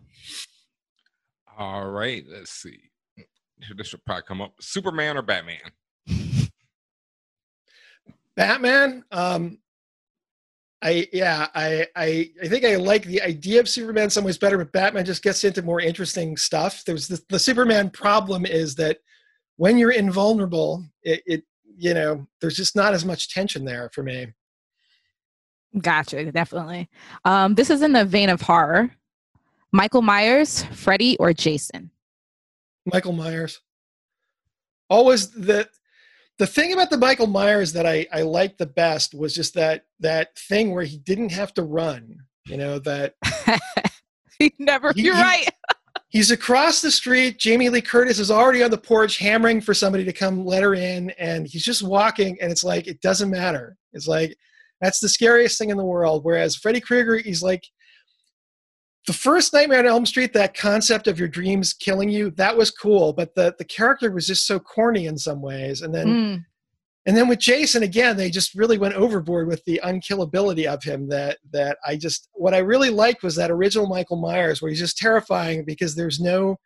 All right, let's see. This should probably come up. Superman or Batman? Batman. Um, I yeah, I, I I think I like the idea of Superman some ways better, but Batman just gets into more interesting stuff. There's the, the Superman problem is that when you're invulnerable, it, it you know there's just not as much tension there for me. Gotcha, definitely. Um, this is in the vein of horror. Michael Myers, Freddy, or Jason? Michael Myers. Always the the thing about the Michael Myers that I, I liked the best was just that that thing where he didn't have to run. You know, that he never He- you're he- right. he's across the street. Jamie Lee Curtis is already on the porch hammering for somebody to come let her in, and he's just walking, and it's like it doesn't matter. It's like that's the scariest thing in the world. Whereas Freddy Krueger, he's like the first Nightmare on Elm Street. That concept of your dreams killing you, that was cool, but the the character was just so corny in some ways. And then Mm, and then with Jason again, they just really went overboard with the unkillability of him. That that I just what I really liked was that original Michael Myers, where he's just terrifying because there's no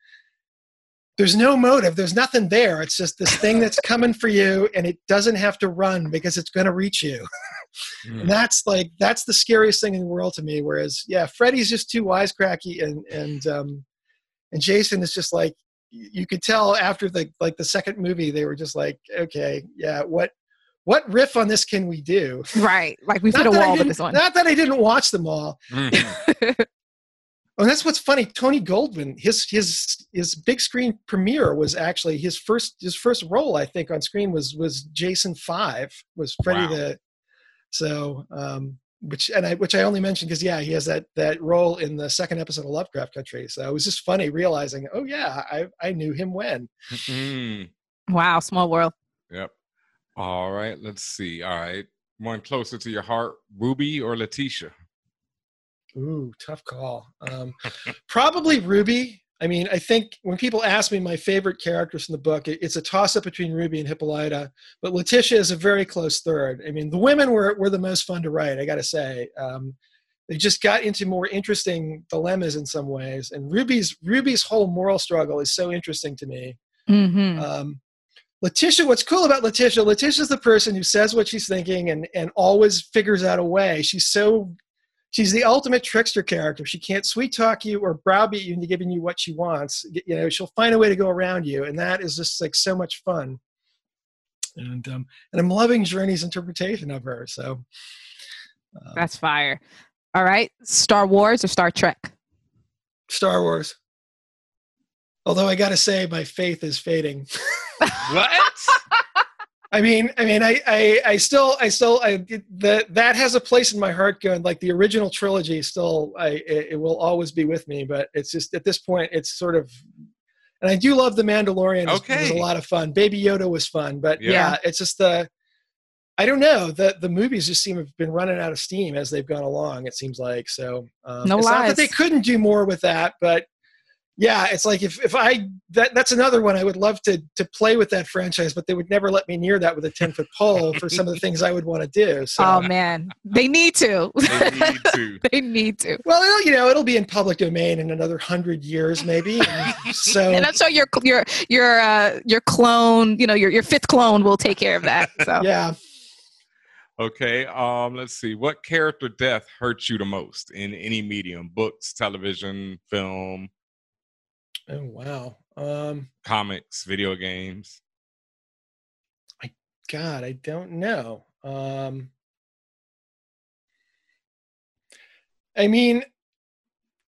there's no motive, there's nothing there. It's just this thing that's coming for you, and it doesn't have to run because it's going to reach you. and that's like that's the scariest thing in the world to me. Whereas yeah, Freddy's just too wisecracky, and and um, and Jason is just like you could tell after the like the second movie they were just like okay yeah what what riff on this can we do right. Like we've not hit a that, I wall with didn't- this one. not that i didn't watch them all oh and that's what's funny tony goldwyn his his his big screen premiere was actually his first his first role i think on screen was was jason 5 was freddy Wow. the so um which and I which I only mentioned because yeah he has that that role in the second episode of Lovecraft Country so it was just funny realizing oh yeah I I knew him when wow, small world. Yep. All right, let's see. All right. One closer to your heart, Ruby or Letitia? Ooh, tough call. Um, probably Ruby. I mean, I think when people ask me my favorite characters in the book, it, it's a toss up between Ruby and Hippolyta, but Letitia is a very close third. I mean, the women were, were the most fun to write, I got to say. Um, they just got into more interesting dilemmas in some ways, and Ruby's Ruby's whole moral struggle is so interesting to me. Mm-hmm. Um, Letitia, what's cool about Letitia? Letitia's the person who says what she's thinking and and always figures out a way. She's so she's the ultimate trickster character. She can't sweet talk you or browbeat you into giving you what she wants. You know, she'll find a way to go around you, and that is just like so much fun. And um, and I'm loving Jurnee's interpretation of her. So uh, That's fire. All right. Star Wars or Star Trek? Star Wars. Although I got to say, my faith is fading. What? I mean, I mean, I, I, I still, I still, I that that has a place in my heart. Going like the original trilogy, still, I it, it will always be with me. But it's just at this point, it's sort of, and I do love the Mandalorian. It was- it was a lot of fun. Baby Yoda was fun, but Yeah. yeah, it's just the, I don't know. The the movies just seem to have been running out of steam as they've gone along. It seems like so. Um, No it's not lies. that they couldn't do more with that, but yeah, it's like if, if I that that's another one I would love to to play with that franchise, but they would never let me near that with a ten foot pole for some of the things I would want to do. So Oh man, they need to. They need to. they need to. well, you know, it'll be in public domain in another hundred years, maybe. So And I'm sure your your your uh, your clone, you know, your your fifth clone will take care of that. So yeah, Okay. Um, let's see. What character death hurts you the most in any medium? Books, television, film, oh wow, um, comics, video games. God, I don't know. Um, I mean,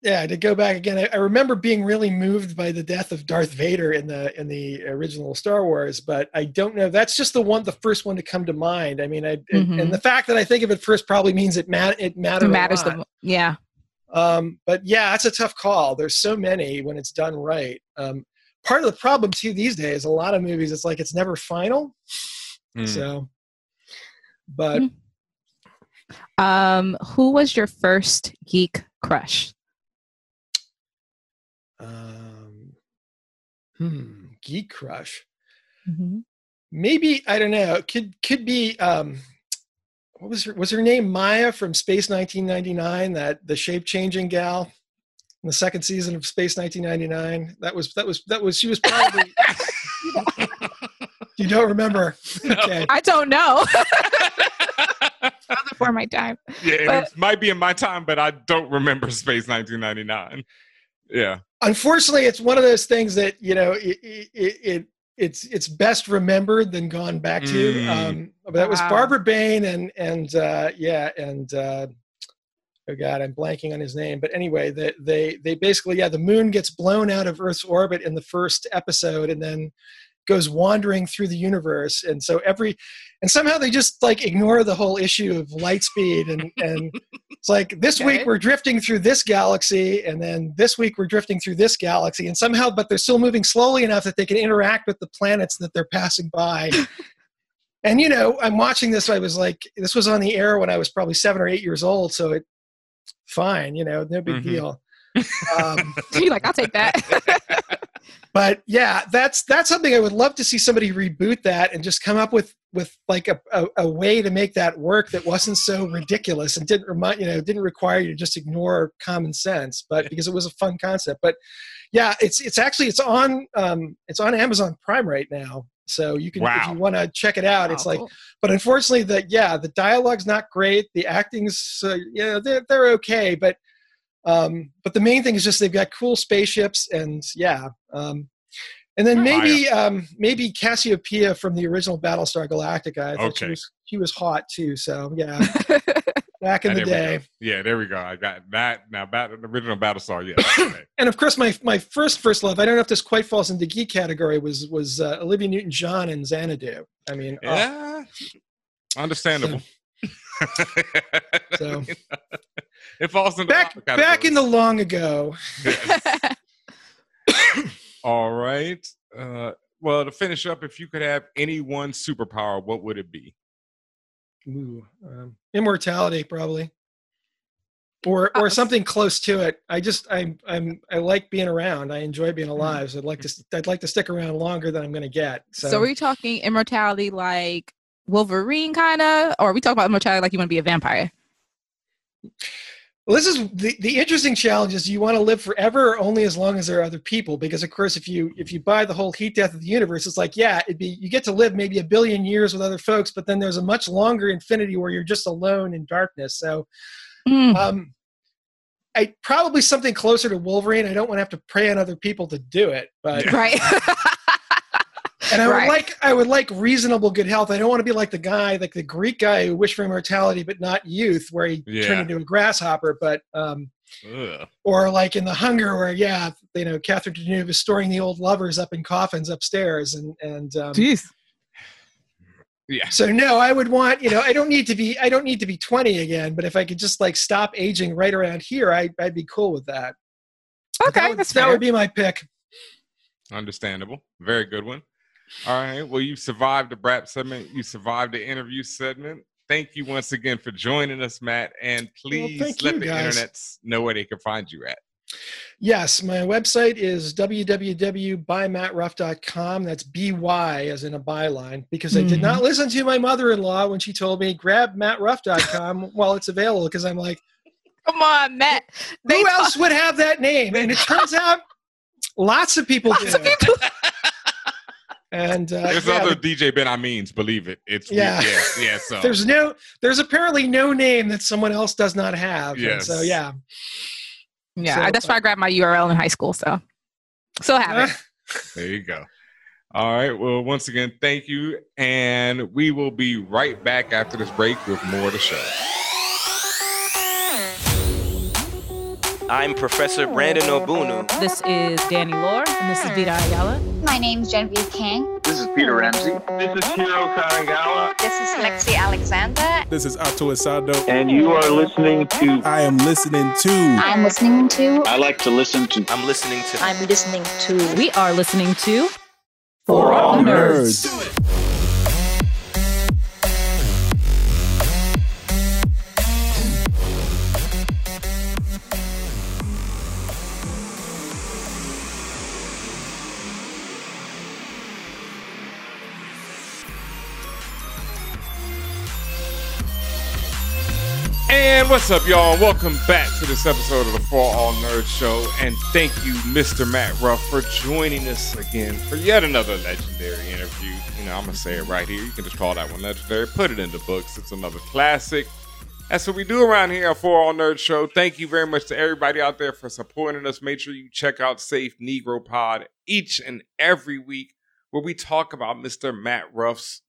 yeah, to go back again, I, I remember being really moved by the death of Darth Vader in the in the original Star Wars, but I don't know. That's just the one, the first one to come to mind. I mean, I and- Mhm. and the fact that I think of it first probably means it mat it mattered. It matters the lot. mo- yeah. Um, but yeah, that's a tough call. There's so many when it's done right. Um, part of the problem too these days, a lot of movies, it's like it's never final. Mm. So, but Um, who was your first geek crush? um, hmm, Geek Crush. Mm-hmm. Maybe I don't know. Could could be um, what was her was her name Maya from Space 1999? That the shape changing gal in the second season of Space 1999. That was that was that was she was probably. you don't remember? Okay. I don't know. Before my time. Yeah, it might be in my time, but I don't remember Space 1999. Yeah. unfortunately it's one of those things that you know it, it, it it's it's best remembered than gone back to. Mm. um but that was barbara bain and and uh yeah and uh oh god i'm blanking on his name. But anyway they they they basically yeah the moon gets blown out of earth's orbit in the first episode and then goes wandering through the universe. And so every and somehow they just like ignore the whole issue of light speed and and it's like this Okay. week we're drifting through this galaxy and then this week we're drifting through this galaxy and somehow but they're still moving slowly enough that they can interact with the planets that they're passing by and you know i'm watching this i was like this was on the air when i was probably seven or eight years old so it fine you know no big Mhm. deal um, You're like, I'll take that. but yeah that's that's something i would love to see somebody reboot that and just come up with with like a, a, a way to make that work that wasn't so ridiculous and didn't remind you know didn't require you to just ignore common sense but because it was a fun concept. But yeah it's it's actually it's on um it's on amazon prime right now. So you can if you want to check it out it's like but unfortunately the yeah the dialogue's not great. The acting's uh, yeah they're, they're okay but um but the main thing is just they've got cool spaceships and yeah um and then maybe um maybe cassiopeia from the original battlestar galactica i thought she was she was hot too so yeah back in the day. Yeah, there we go. I got that. Now, bat- the original Battlestar, yeah. okay. and of course my my first first love i don't know if this quite falls into geek category was was uh, olivia newton-john and xanadu i mean oh, yeah. Understandable. So- it falls in the back other back in the long ago All right. Uh, well, to finish up, if you could have any one superpower, what would it be? Ooh, um, immortality probably or or Uh, something close to it i just i'm i'm i like being around i enjoy being alive so i'd like to i'd like to stick around longer than i'm going to get so, So, are we talking immortality like Wolverine kind of, or are we talking about immortality like you want to be a vampire? Well, this is the, the interesting challenge is you want to live forever or only as long as there are other people because of course if you if you buy the whole heat death of the universe it's like yeah it'd be you get to live maybe a billion years with other folks but then there's a much longer infinity where you're just alone in darkness so Mm. um I probably something closer to Wolverine. I don't want to have to prey on other people to do it, but Right. and I would Right. like I would like reasonable good health. I don't want to be like the guy, like the Greek guy who wished for immortality but not youth, where he Yeah. turned into a grasshopper. But um, Ugh. or like in the Hunger, where yeah, you know, Catherine Deneuve is storing the old lovers up in coffins upstairs, and and um, Jeez. Yeah. so no, I would want you know I don't need to be I don't need to be twenty again, but if I could just like stop aging right around here, I, I'd be cool with that. Okay, that would, that's that would be my pick. Understandable. Very good one. All right. Well, you survived the BRAP segment. You survived the interview segment. Thank you once again for joining us, Matt. And please thank let the guys. internets know where they can find you at. Yes, my website is www.bymattruff.com. That's B-Y as in a byline, because I did not mm-hmm. listen to my mother-in-law when she told me grab mattruff.com while it's available, because I'm like, Come on, Matt. who else would have that name? And it turns out lots of people do. And uh, There's yeah, other the- DJ Ben I means, believe it. It's Yeah. yeah, yeah. yeah so there's no, there's apparently no name that someone else does not have. And so yeah. Yeah, So, I, that's why I grabbed my URL in high school. So, still have it. there you go. All right. Well, once again, thank you. And we will be right back after this break with more of the show. I'm Professor Brandon Ogbunu. This is Danny Lore, and this is Vita Ayala. My name's Genevieve Kang. This is Peter Ramsey. This is Hiro Kanagawa, This is Lexi Alexander. This is Ato Essandoh. and you are listening to I am listening to. I'm listening to I like to listen to I'm listening to. I'm listening to We are listening to For All Nerds. What's up, y'all? Welcome back to this episode of the For All Nerds Show. And thank you, Mr. Matt Ruff, for joining us again for yet another legendary interview. You know, I'm gonna say it right here. You can just call that one legendary. Put it in the books. It's another classic. That's what we do around here at For All Nerds Show. Thank you very much to everybody out there for supporting us. Make sure you check out Safe Negro Pod each and every week, where we talk about Mr. Matt Ruff's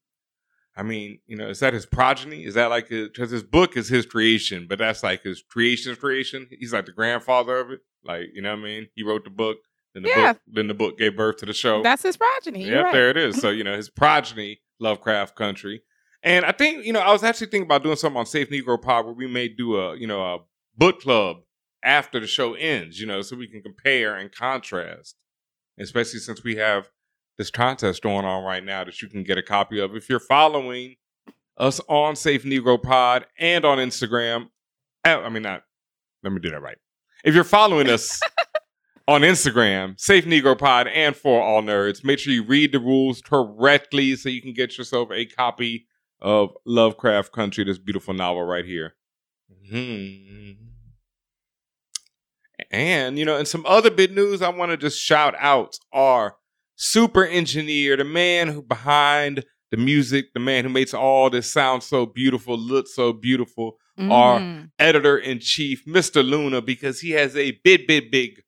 I mean, you know, is that his progeny? Is that like because his book is his creation, but that's like his creation's creation. He's like the grandfather of it. Like, you know what I mean? He wrote the book, then the Yeah. book, then the book gave birth to the show. That's his progeny. Yep, right. there it is. So, you know, his progeny, Lovecraft Country. And I think, you know, I was actually thinking about doing something on Safe Negro Pod where we may do a, you know, a book club after the show ends, you know, so we can compare and contrast. Especially since we have this contest going on right now that you can get a copy of. If you're following us on Safe Negro Pod and on Instagram, uh, I mean, not, let me do that right. If you're following us on Instagram, Safe Negro Pod and For All Nerds, make sure you read the rules correctly so you can get yourself a copy of Lovecraft Country, this beautiful novel right here. Mhm. And, you know, and some other big news I want to just shout out are Super Engineer, the man who behind the music, the man who makes all this sound so beautiful, look so beautiful, our Mhm. editor in chief, Mr. Luna, because he has a big, big, big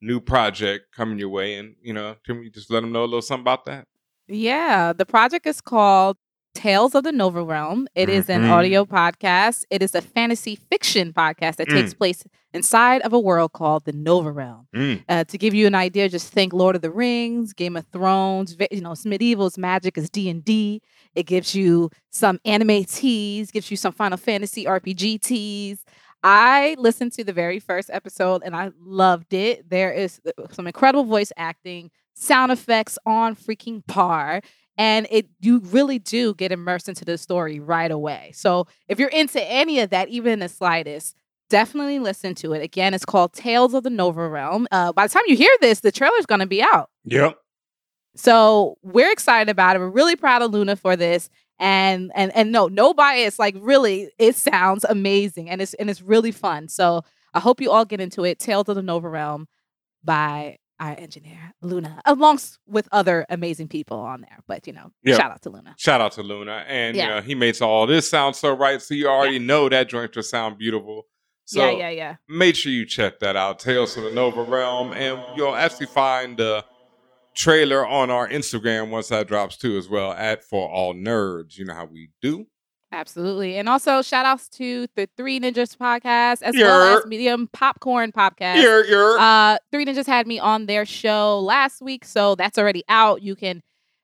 new project coming your way. And, you know, can we just let him know a little something about that? Yeah, the project is called Tales of the Nova Realm. It is an Mhm. audio podcast. It is a fantasy fiction podcast that takes Mm. place inside of a world called the Nova Realm. Mm. Uh, to give you an idea, just think Lord of the Rings, Game of Thrones. You know, it's medieval, it's magic, it's D and D. It gives you some anime teas, gives you some Final Fantasy RPG teas. I listened to the very first episode and I loved it. There is uh, some incredible voice acting, sound effects on freaking par, and it you really do get immersed into the story right away. So if you're into any of that, even in the slightest, definitely listen to it. Again, it's called Tales of the Nova Realm. Uh, by the time you hear this, the trailer's going to be out. Yep. So we're excited about it. We're really proud of Luna for this. And and and no, no bias. Like really, it sounds amazing and it's and it's really fun. So I hope you all get into it. Tales of the Nova Realm by our engineer Luna, along with other amazing people on there. But you know, Yeah. shout out to Luna. Shout out to Luna. And, Yeah. you know, he makes all this sound so right. So you already know that joint will sound beautiful. So yeah, yeah, yeah. make sure you check that out, Tales from the Nova Realm, and you'll actually find the trailer on our Instagram once that drops too, as well. At for all nerds, you know how we do. Absolutely. And also shout outs to the Three Ninjas podcast as well as Medium Popcorn podcast. Yer, yer. Uh Three Ninjas had me on their show last week, so that's already out. You can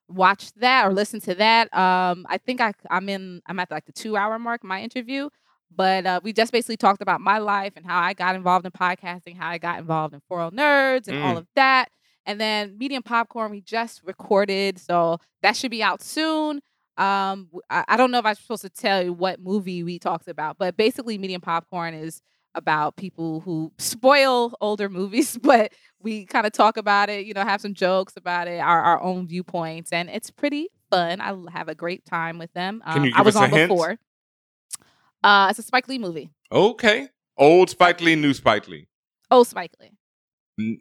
watch that or listen to that. Um I think I I'm in I'm at like the 2 hour mark my interview, but uh we just basically talked about my life and how I got involved in podcasting, how I got involved in 4 Nerds and all Mm. of that. And then Medium Popcorn we just recorded, so that should be out soon. Um, I don't know if I'm supposed to tell you what movie we talked about, but basically, Medium Popcorn is about people who spoil older movies, but we kind of talk about it, you know, have some jokes about it, our, our own viewpoints, and it's pretty fun. I have a great time with them. Can Um, you I give was us a on hint? before. Uh, it's a Spike Lee movie. Okay. Old Spike Lee, new Spike Lee. Oh, Spike Lee. N-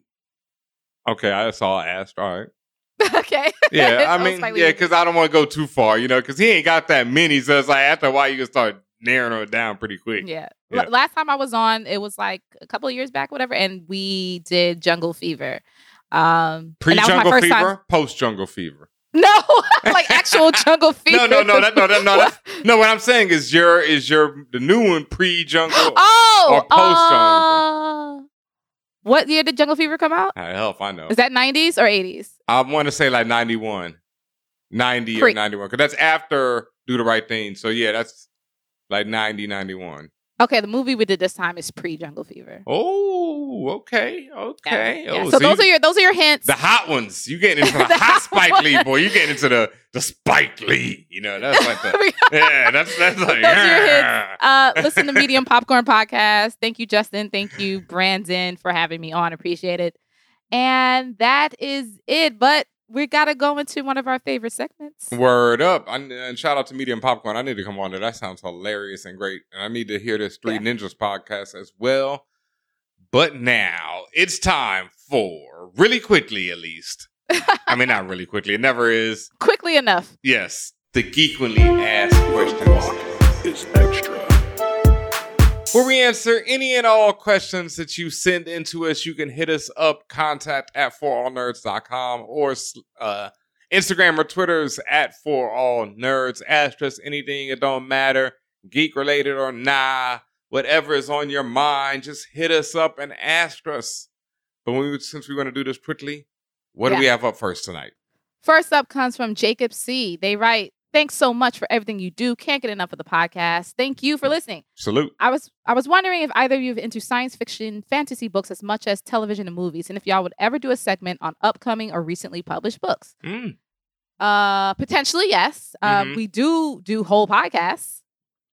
Okay, I saw asked. All right. okay. Yeah, I mean, yeah, because I don't want to go too far, you know, because he ain't got that many. So it's like after a while, you can start narrowing it down pretty quick. Yeah. Yeah. L- last time I was on, it was like a couple of years back, whatever, and we did Jungle Fever. Um, Pre and that was my Jungle Fever, time- post Jungle Fever. No, like actual Jungle Fever. No, no, no, that, no, that, no, that, no. What I'm saying is your is your the new one pre Jungle Oh, or post Jungle. What year did Jungle Fever come out? Ah, I hell if I know. Is that 90s or 80s? I want to say like 91. 90 or 91. Because that's after Do the Right Thing. So yeah, that's like 90, 91. Okay, the movie we did this time is pre Jungle Fever. Oh, okay. Okay. Yeah, Oh, so those you- are your those are your hints. the hot ones. You getting into the, The hot Spike Lee, boy. You getting into the the Spike Lee. You know, that's like the yeah. That's that's like Those are your yeah. hits. Uh, listen to Medium Popcorn Podcast. Thank you, Justin. Thank you, Brandon, for having me on. Appreciate it. And that is it. But we gotta go into one of our favorite segments. Word up. I, and shout out to Medium Popcorn. I need to come on there. That sounds hilarious and great. And I need to hear this Three Ninjas podcast as well. But now it's time for, really quickly at least. I mean, not really quickly. It never is. Quickly enough. Yes. The Geekly Asked Questions. It's extra. Where we answer any and all questions that you send into us, you can hit us up, contact at forallnerds.com or uh, Instagram or Twitter's at for all nerds. Ask us anything, it don't matter, geek related or nah, whatever is on your mind, just hit us up and ask us. But when we, since we're going to do this quickly, what do we have up first tonight? First up comes from Jacob C. They write, Thanks so much for everything you do. Can't get enough of the podcast. Thank you for listening. Salute. I was I was wondering if either of you are into science fiction, fantasy books as much as television and movies, and if y'all would ever do a segment on upcoming or recently published books. Mm. Uh, potentially, yes. Uh, Mhm. we do do whole podcasts.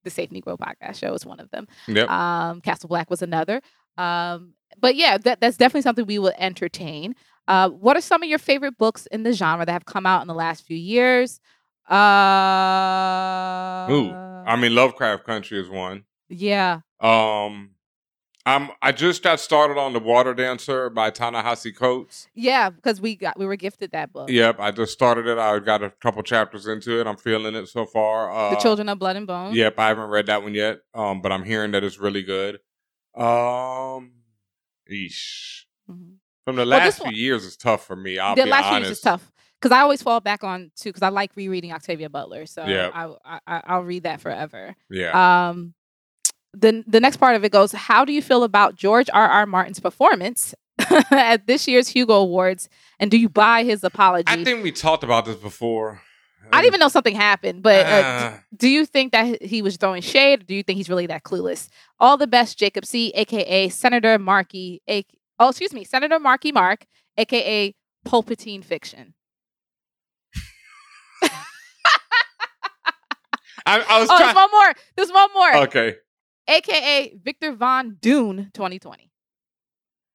The Safe Negro podcast show is one of them. Yep. Um, Castle Black was another. Um, but yeah, that, that's definitely something we will entertain. Uh, what are some of your favorite books in the genre that have come out in the last few years? Uh, Ooh, I mean, Lovecraft Country is one. yeah. Um, I'm I just got started on the Water Dancer by Ta-Nehisi Coates. Yeah, because we got we were gifted that book. Yep, I just started it. I got a couple chapters into it. I'm feeling it so far. Uh, The Children of Blood and Bone. Yep, I haven't read that one yet. Um, but I'm hearing that it's really good. Um, eesh. From the Mm-hmm. Well, last few one- years, it's tough for me. I'll the be last few honest. years is tough because I always fall back on too because I like rereading Octavia Butler, so Yeah. I, I I'll read that forever. Yeah. Um, the the next part of it goes: How do you feel about George R. R. Martin's performance at this year's Hugo Awards, and do you buy his apology? I think we talked about this before. I didn't even know something happened, but uh, d- do you think that he was throwing shade, or do you think he's really that clueless? All the best, Jacob C., aka Senator Markey, a- oh excuse me, Senator Markey Mark, aka Palpatine Fiction. I, I was Oh, trying. there's one more. There's one more. Okay. AKA Victor Von Dune 2020.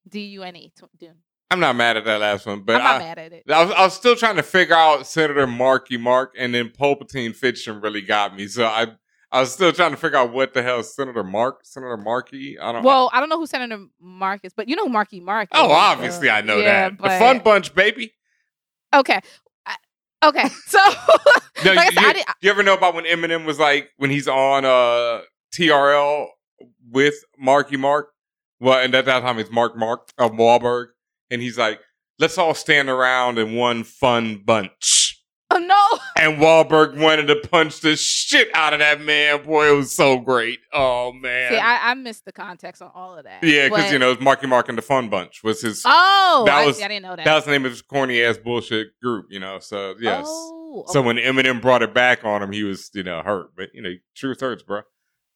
D U N E Dune. I'm not mad at that last one, but I'm not I, mad at it. I was, I was still trying to figure out Senator Marky Mark, and then Palpatine Fiction really got me. So I, I was still trying to figure out what the hell is Senator Mark, Senator Marky. I don't. Well, I don't know who Senator Mark is, but you know Marky Mark. oh, obviously uh, I know yeah, that. But, The Fun Bunch, baby. Okay. I- Okay. So, No, like you, said, I you- did, you ever know about when Eminem was like when he's on uh TRL with Marky Mark? Well, and at that time it's Mark Mark of Wahlberg, and he's like, "Let's all stand around in one fun bunch." And Wahlberg wanted to punch the shit out of that man. Boy, it was so great. Oh man. See, I, I missed the context on all of that. yeah, because you know, it's Marky Mark and the Fun Bunch was his. Oh, that I, was I didn't know that. That was the name of his corny ass bullshit group. You know, so yes. Oh, So when Eminem brought it back on him, he was you know hurt. But you know, truth hurts, bro.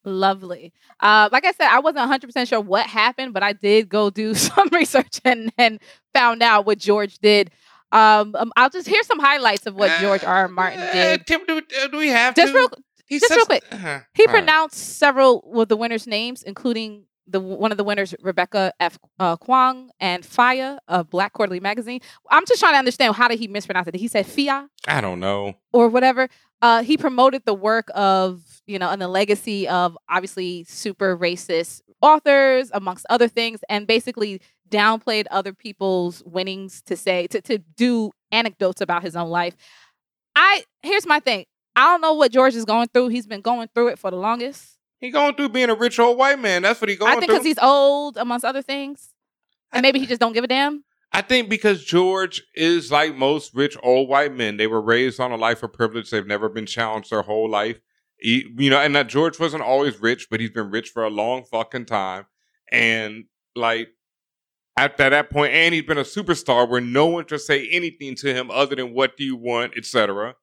Lovely. Uh, like I said, I wasn't 100% sure what happened, but I did go do some research and, and found out what George did. Um, um, I'll just hear some highlights of what George R. R. Martin did. Tim, do, do we have just to? real, just such- real quick. Uh-huh. He All right. pronounced several of the winners' names, including the one of the winners, Rebecca F. Uh, Kuang and FIYAH of Black Quarterly Magazine. I'm just trying to understand how did he mispronounce it? Did he say Fia? I don't know. or whatever. Uh, he promoted the work of, you know, and the legacy of obviously super racist authors, amongst other things, and basically downplayed other people's winnings to say, to, to do anecdotes about his own life. I, here's my thing. I don't know what George is going through. He's been going through it for the longest. He going through being a rich old white man. That's what he going through. I think because he's old, amongst other things. And maybe he just don't give a damn. I think because George is like most rich old white men. They were raised on a life of privilege. They've never been challenged their whole life. He- you know, and that George wasn't always rich, but he's been rich for a long fucking time. And like, After that point, and he's been a superstar where no one should say anything to him other than "What do you want?" etc.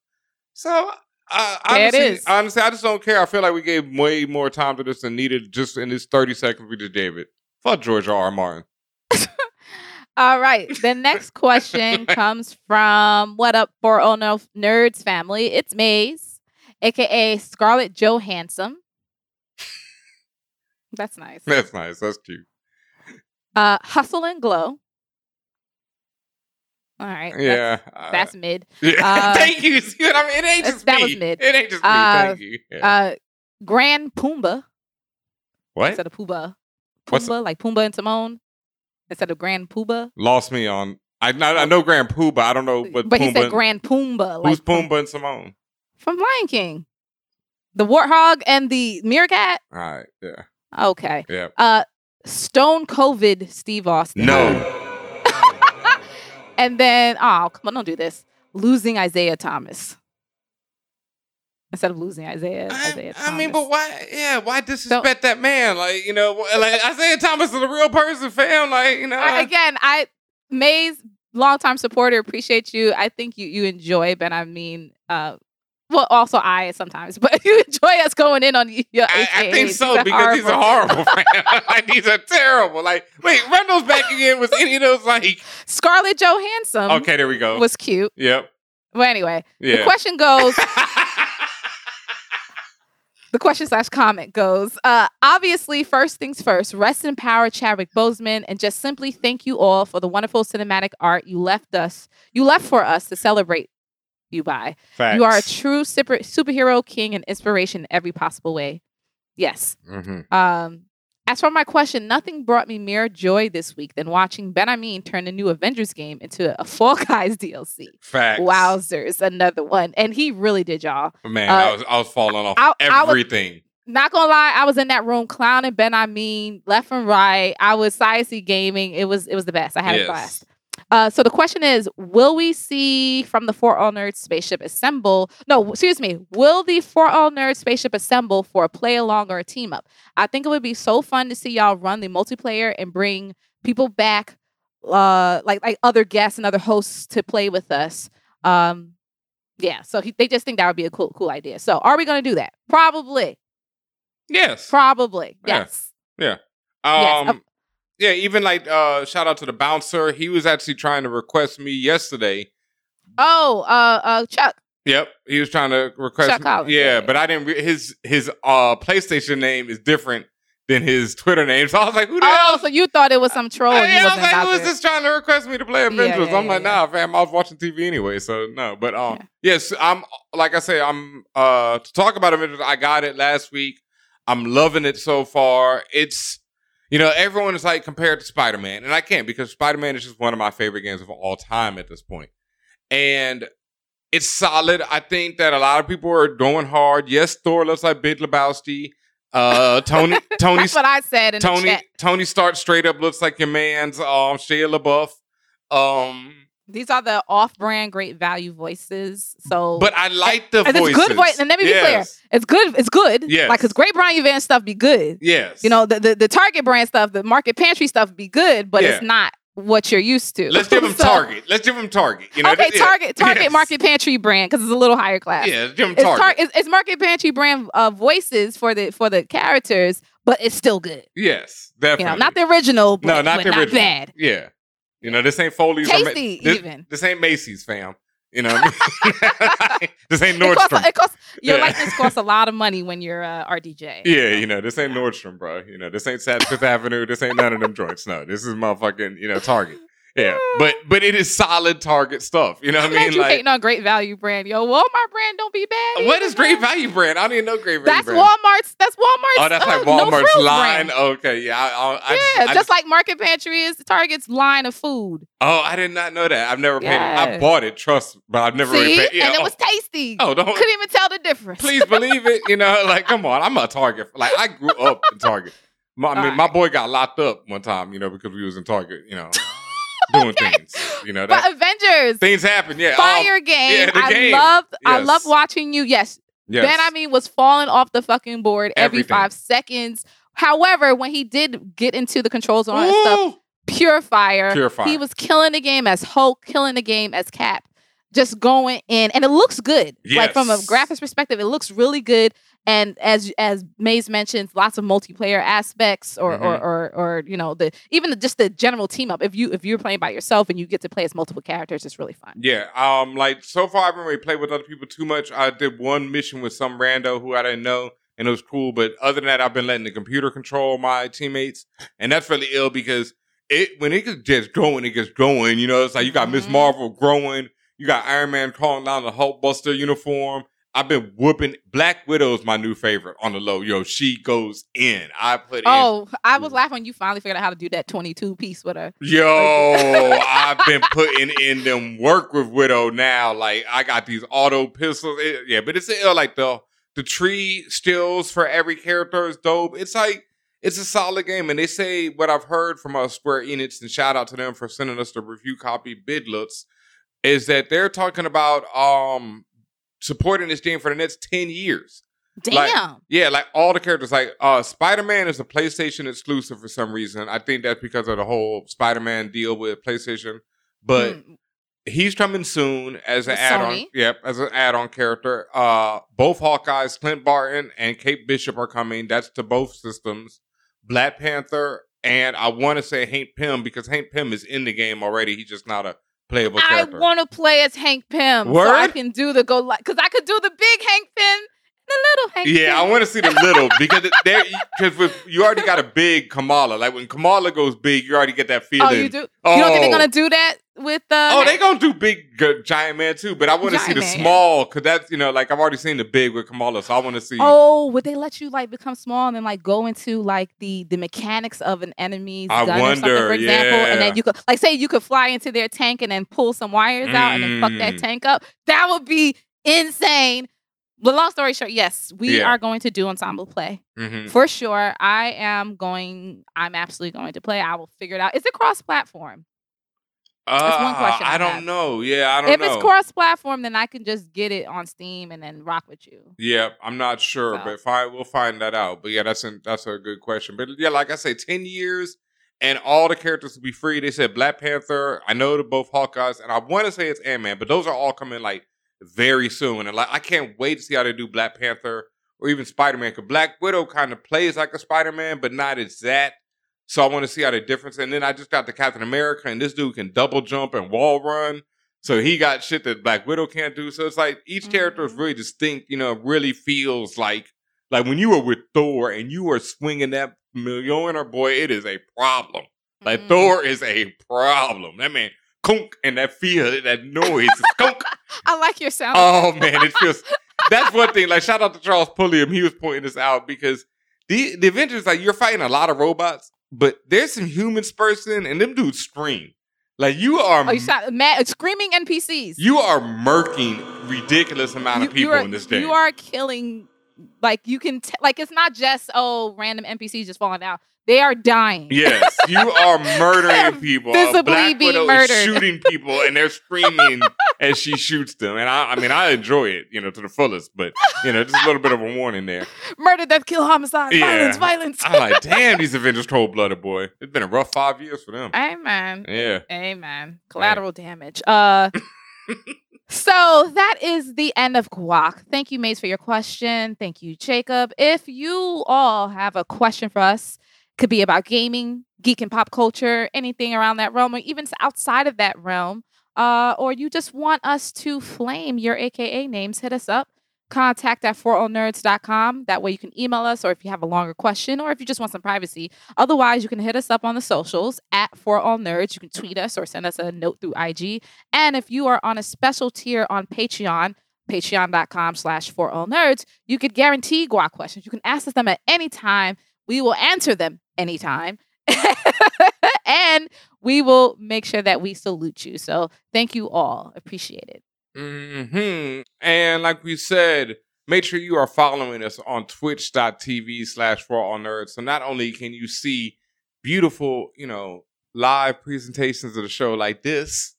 So, uh, There it honestly, is. honestly, I just don't care. I feel like we gave way more time to this than needed. Just in this thirty seconds we just gave it. Fuck George R. R. Martin. All right. The next question comes from What Up for Oh No Nerds family. It's Maze, aka Scarlett Johansson. That's nice. That's nice. That's cute. Uh, Hustle and Glow. All right. that's- Yeah, uh, That's, mid. Yeah, Uh, thank you. See what I mean? It ain't that's- just that me. was mid. It ain't just me. Uh, thank you. Yeah. Uh, Grand Pumbaa what? instead of Pumbaa. What's- Pumbaa, like Pumbaa and Timon instead of Grand Pumbaa. Lost me on. I I, I know Grand but I don't know what. But he said Grand Pumbaa. Who's Like from, Pumbaa and Simone? from Lion King. The warthog and the meerkat. All right. Yeah. Okay. Yeah. Uh, Stone COVID Steve Austin. No. And then, oh, come on, don't do this. Losing Isaiah Thomas. Instead of losing Isaiah, Isaiah Thomas. I mean, but why? Yeah, why disrespect that man? Like you know, like Isaiah Thomas is a real person, fam. Like you know, I, again, I Mays, longtime supporter, appreciate you. I think you you enjoy, but I mean, uh, well, also I sometimes, but you enjoy us going in on your. I, I think so These because these are horrible. like these are terrible. Like wait, run those back again. Was any of those like? Scarlett Johansson. Okay, there we go. Was cute. Yep. Well, anyway, Yeah. the question goes. the question slash comment goes. Uh, obviously, first things first. Rest in power, Chadwick Boseman, and just simply thank you all for the wonderful cinematic art you left us. You left for us to celebrate you by. You are a true super, superhero king and inspiration in every possible way. Yes. Mhm. Um, as for my question, nothing brought me more joy this week than watching Benhameen turn the new Avengers game into a Fall Guys DLC. Facts. Wowzers, another one. And he really did, y'all. Man, Uh, I was I was falling off I- I was- everything. Not gonna lie, I was in that room clowning Ben I mean left and right. I was Cyc gaming. It was it was the best. I had a Yes. blast. Uh, so the question is, will we see from the For All Nerds spaceship assemble? No, excuse me. Will the For All Nerds spaceship assemble for a play along or a team up? I think it would be so fun to see y'all run the multiplayer and bring people back, uh, like like other guests and other hosts to play with us. Um, yeah. So he, they just think that would be a cool cool idea. So are we gonna do that? Probably. Yes. Probably. Yeah. Yes. Yeah. Yes, Um, yeah, even like uh shout out to the bouncer. He was actually trying to request me yesterday. Oh, uh, uh, Chuck. Yep, he was trying to request Chuck me- Collins, Yeah, yeah, but I didn't re- his his uh PlayStation name is different than his Twitter name. So I was like, who the Oh, hell? so you thought it was some troll? and Yeah, I was like, who is this trying to request me to play Avengers? yeah, I'm yeah, like, nah, fam, I was watching TV anyway, so no. But um, yes, I'm like I say, I'm uh to talk about Avengers. I got it last week. I'm loving it so far. It's you know everyone is like compared to Spider Man, and I can't because Spider Man is just one of my favorite games of all time at this point, and. It's solid. I think that a lot of people are going hard. Yes, Thor looks like Big Lebowski. Uh, Tony, Tony, That's what I said in the Tony. Tony Stark straight up looks like your man's um Shia LaBeouf. Um, These are the off-brand great value voices. So, but I like the and voices. it's good voice. And let me be Yes. clear, it's good. It's good. Yes. like because great Brian Van stuff be good. Yes. You know the, the the Target brand stuff, the Market Pantry stuff be good, but Yeah. it's not what you're used to. Let's give them So- Target. Let's give them Target. You know, okay, yeah. Target Target Yes. Market Pantry brand because it's a little higher class. Yeah, give It's, Target. tar- it's, it's Market Pantry brand uh, voices for the for the characters, but it's still good. yes, You definitely. know, not the original. But, no, not the original. bad. Yeah, you know, this ain't Foley's. or Ma- this, even. This ain't Macy's, fam. You know, I mean? this ain't It costs, Nordstrom. it costs your Yeah. likeness costs a lot of money when you're uh, RDJ. Yeah, you know, this ain't Nordstrom, bro. You know, this ain't Saks Fifth Avenue. This ain't none of them joints. No, this is motherfucking, you know, Target. Yeah, but but it is solid Target stuff. You know what I mean? you Like, hating on Great Value brand, yo. Walmart brand don't be bad. What is Great. Value brand? I don't even know Great Value That's brand. Walmart's. That's Walmart's. Oh, that's uh, like no Walmart's frills line. brand. Okay, yeah. I, I, yeah, I just, like Market Pantry is Target's line of food. Oh, I did not know that. I've never paid. I bought it, trust, but I've never See, really paid. Yeah, and it oh, was tasty. Oh, don't- couldn't even tell the difference. please believe it. You know, like come on, I'm a Target. Like I grew up in Target. My, I mean, my boy got locked up one time. You know, because we was in Target. You know, doing things. You know, but Avengers, things happen. Yeah, fire Oh, game. yeah, I game. love. I love watching you. Yes, Yes. Ben. I mean, was falling off the fucking board every Everything. five seconds. However, when he did get into the controls and all that stuff, pure fire. Pure fire. He was killing the game as Hulk, killing the game as Cap. Just going in, and it looks good. Like from a graphics perspective, it looks really good. And as as Maze mentions, lots of multiplayer aspects, or or, Mhm. or or you know the even the, just the general team up. If you if you're playing by yourself and you get to play as multiple characters, it's really fun. Yeah, um, like so far I haven't really played with other people too much. I did one mission with some rando who I didn't know, and it was cool. But other than that, I've been letting the computer control my teammates, and that's really ill because it when it gets just going, it gets going. You know, it's like you got Miss Mhm. Marvel growing, you got Iron Man calling down the Hulkbuster uniform. I've been whooping Black Widow's my new favorite on the low. Yo, she goes in. I put in Oh, I was laughing when you finally figured out how to do that 22 piece with her. Yo, I've been putting in them work with Widow now. Like I got these auto pistols. It- yeah, but it's ill. Like the the tree stills for every character is dope. It's like it's a solid game. And they say what I've heard from uh, Square Enix, and shout out to them for sending us the review copy bidlets, is that they're talking about um supporting this game for the next ten years. Damn. Like, yeah, like all the characters. Like uh Spider Man is a PlayStation exclusive for some reason. I think that's because of the whole Spider Man deal with PlayStation. But Mm, he's coming soon as an add-on. Yep, as an add-on character. Uh both Hawkeyes, Clint Barton and Kate Bishop are coming. That's to both systems. Black Panther and I want to say Hank Pym because Hank Pym is in the game already. He's just not a playable I want to play as Hank Pym so I can do the go like because I could do the big Hank Pym, and the little Hank. Yeah, I want to see the little because there because you already got a big Kamala. Like when Kamala goes big, you already get that feeling. Oh, you do? You don't think they're Oh. gonna do that with uh? Oh, they gonna do big g- giant man too, but I want to see the Man. small because that's you know like I've already seen the big with Kamala, so I want to see. Oh, would they let you like become small and then like go into like the the mechanics of an enemy's I gun or something, for example, and then you could like say you could fly into their tank and then pull some wires out and then fuck that Mm. tank up. That would be insane. But long story short, yes, we Yeah. are going to do ensemble play Mhm. for sure. I am going. I'm absolutely going to play. I will figure it out. Is it cross platform? That's one Uh, question I I don't have. know. Yeah, I don't If know. If it's cross platform, then I can just get it on Steam and then rock with you. Yeah, I'm not sure, So. but fi- we'll find that out. But yeah, that's a, that's a good question. But yeah, like I say, ten years and all the characters will be free. They said Black Panther. I know the both Hawkeyes, and I want to say it's Ant Man, but those are all coming like very soon. And like I can't wait to see how they do Black Panther or even Spider Man. Because Black Widow kind of plays like a Spider Man, but not as that. So I want to see how the difference. And then I just got the Captain America, and this dude can double jump and wall run. So he got shit that Black Widow can't do. So it's like each character is really distinct. You know, it really feels like like when you were with Thor and you were swinging that millionaire boy, it is a problem. Like Mm. Thor is a problem. That man, kunk, and that feel, that noise, is kunk. I like your sound. Oh man, it feels. That's one thing. Like shout out to Charles Pulliam. He was pointing this out because the the Avengers, like you're fighting a lot of robots, but there's some human spurting, and them dudes scream. Like you are, Oh, you sound mad, screaming NPCs. you are murking ridiculous amount of people are, in this game. You are killing, like you can, t- like it's not just oh random NPCs just falling out. They are dying. Yes, you are murdering people. Visibly Black being Widow murdered. is shooting people, and they're screaming as she shoots them. And I, I mean, I enjoy it, you know, to the fullest. But you know, just a little bit of a warning there. Murder, death, kill, homicide, Yeah. violence, violence. I'm like, damn, these Avengers cold blooded boy. It's been a rough five years for them. Amen. Yeah. Amen. Collateral damage. Uh so that is the end of Guac. Thank you, Maze, for your question. Thank you, Jacob. If you all have a question for us, could be about gaming, geek and pop culture, anything around that realm, or even outside of that realm, uh, or you just want us to flame your AKA names, hit us up. Contact at forallnerds.com. That way you can email us, or if you have a longer question, or if you just want some privacy. Otherwise, you can hit us up on the socials at For All Nerds. You can tweet us or send us a note through IG. And if you are on a special tier on Patreon, patreon.com slash For All Nerds, you could guarantee guac questions. You can ask us them at any time. We will answer them anytime. and we will make sure that we salute you. So thank you all. Appreciate it. hmm And like we said, make sure you are following us on twitch.tv slash for all nerds. So not only can you see beautiful, you know, live presentations of the show like this,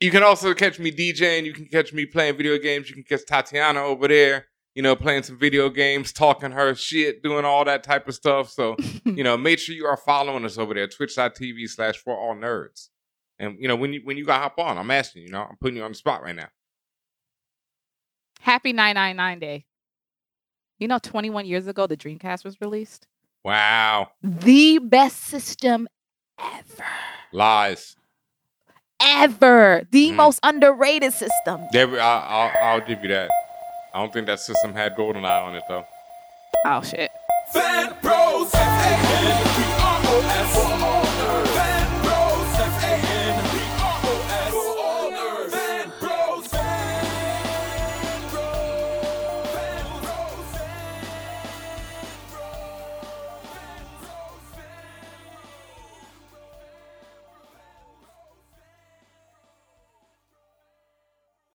you can also catch me DJing. You can catch me playing video games. You can catch Tatiana over there, you know, playing some video games, talking her shit, doing all that type of stuff. So, you know, make sure you are following us over there, twitch.tv slash for all nerds. And you know, when you when you got hop on, I'm asking you, you know, I'm putting you on the spot right now. Happy 999 Day. You know, 21 years ago, the Dreamcast was released. Wow. The best system ever. Lies. Ever. The Mm. most underrated system. There, I, I'll, I'll give you that. I don't think that system had GoldenEye on it though. Oh, shit. Fan Bros. F-A-N-B-R-O-S.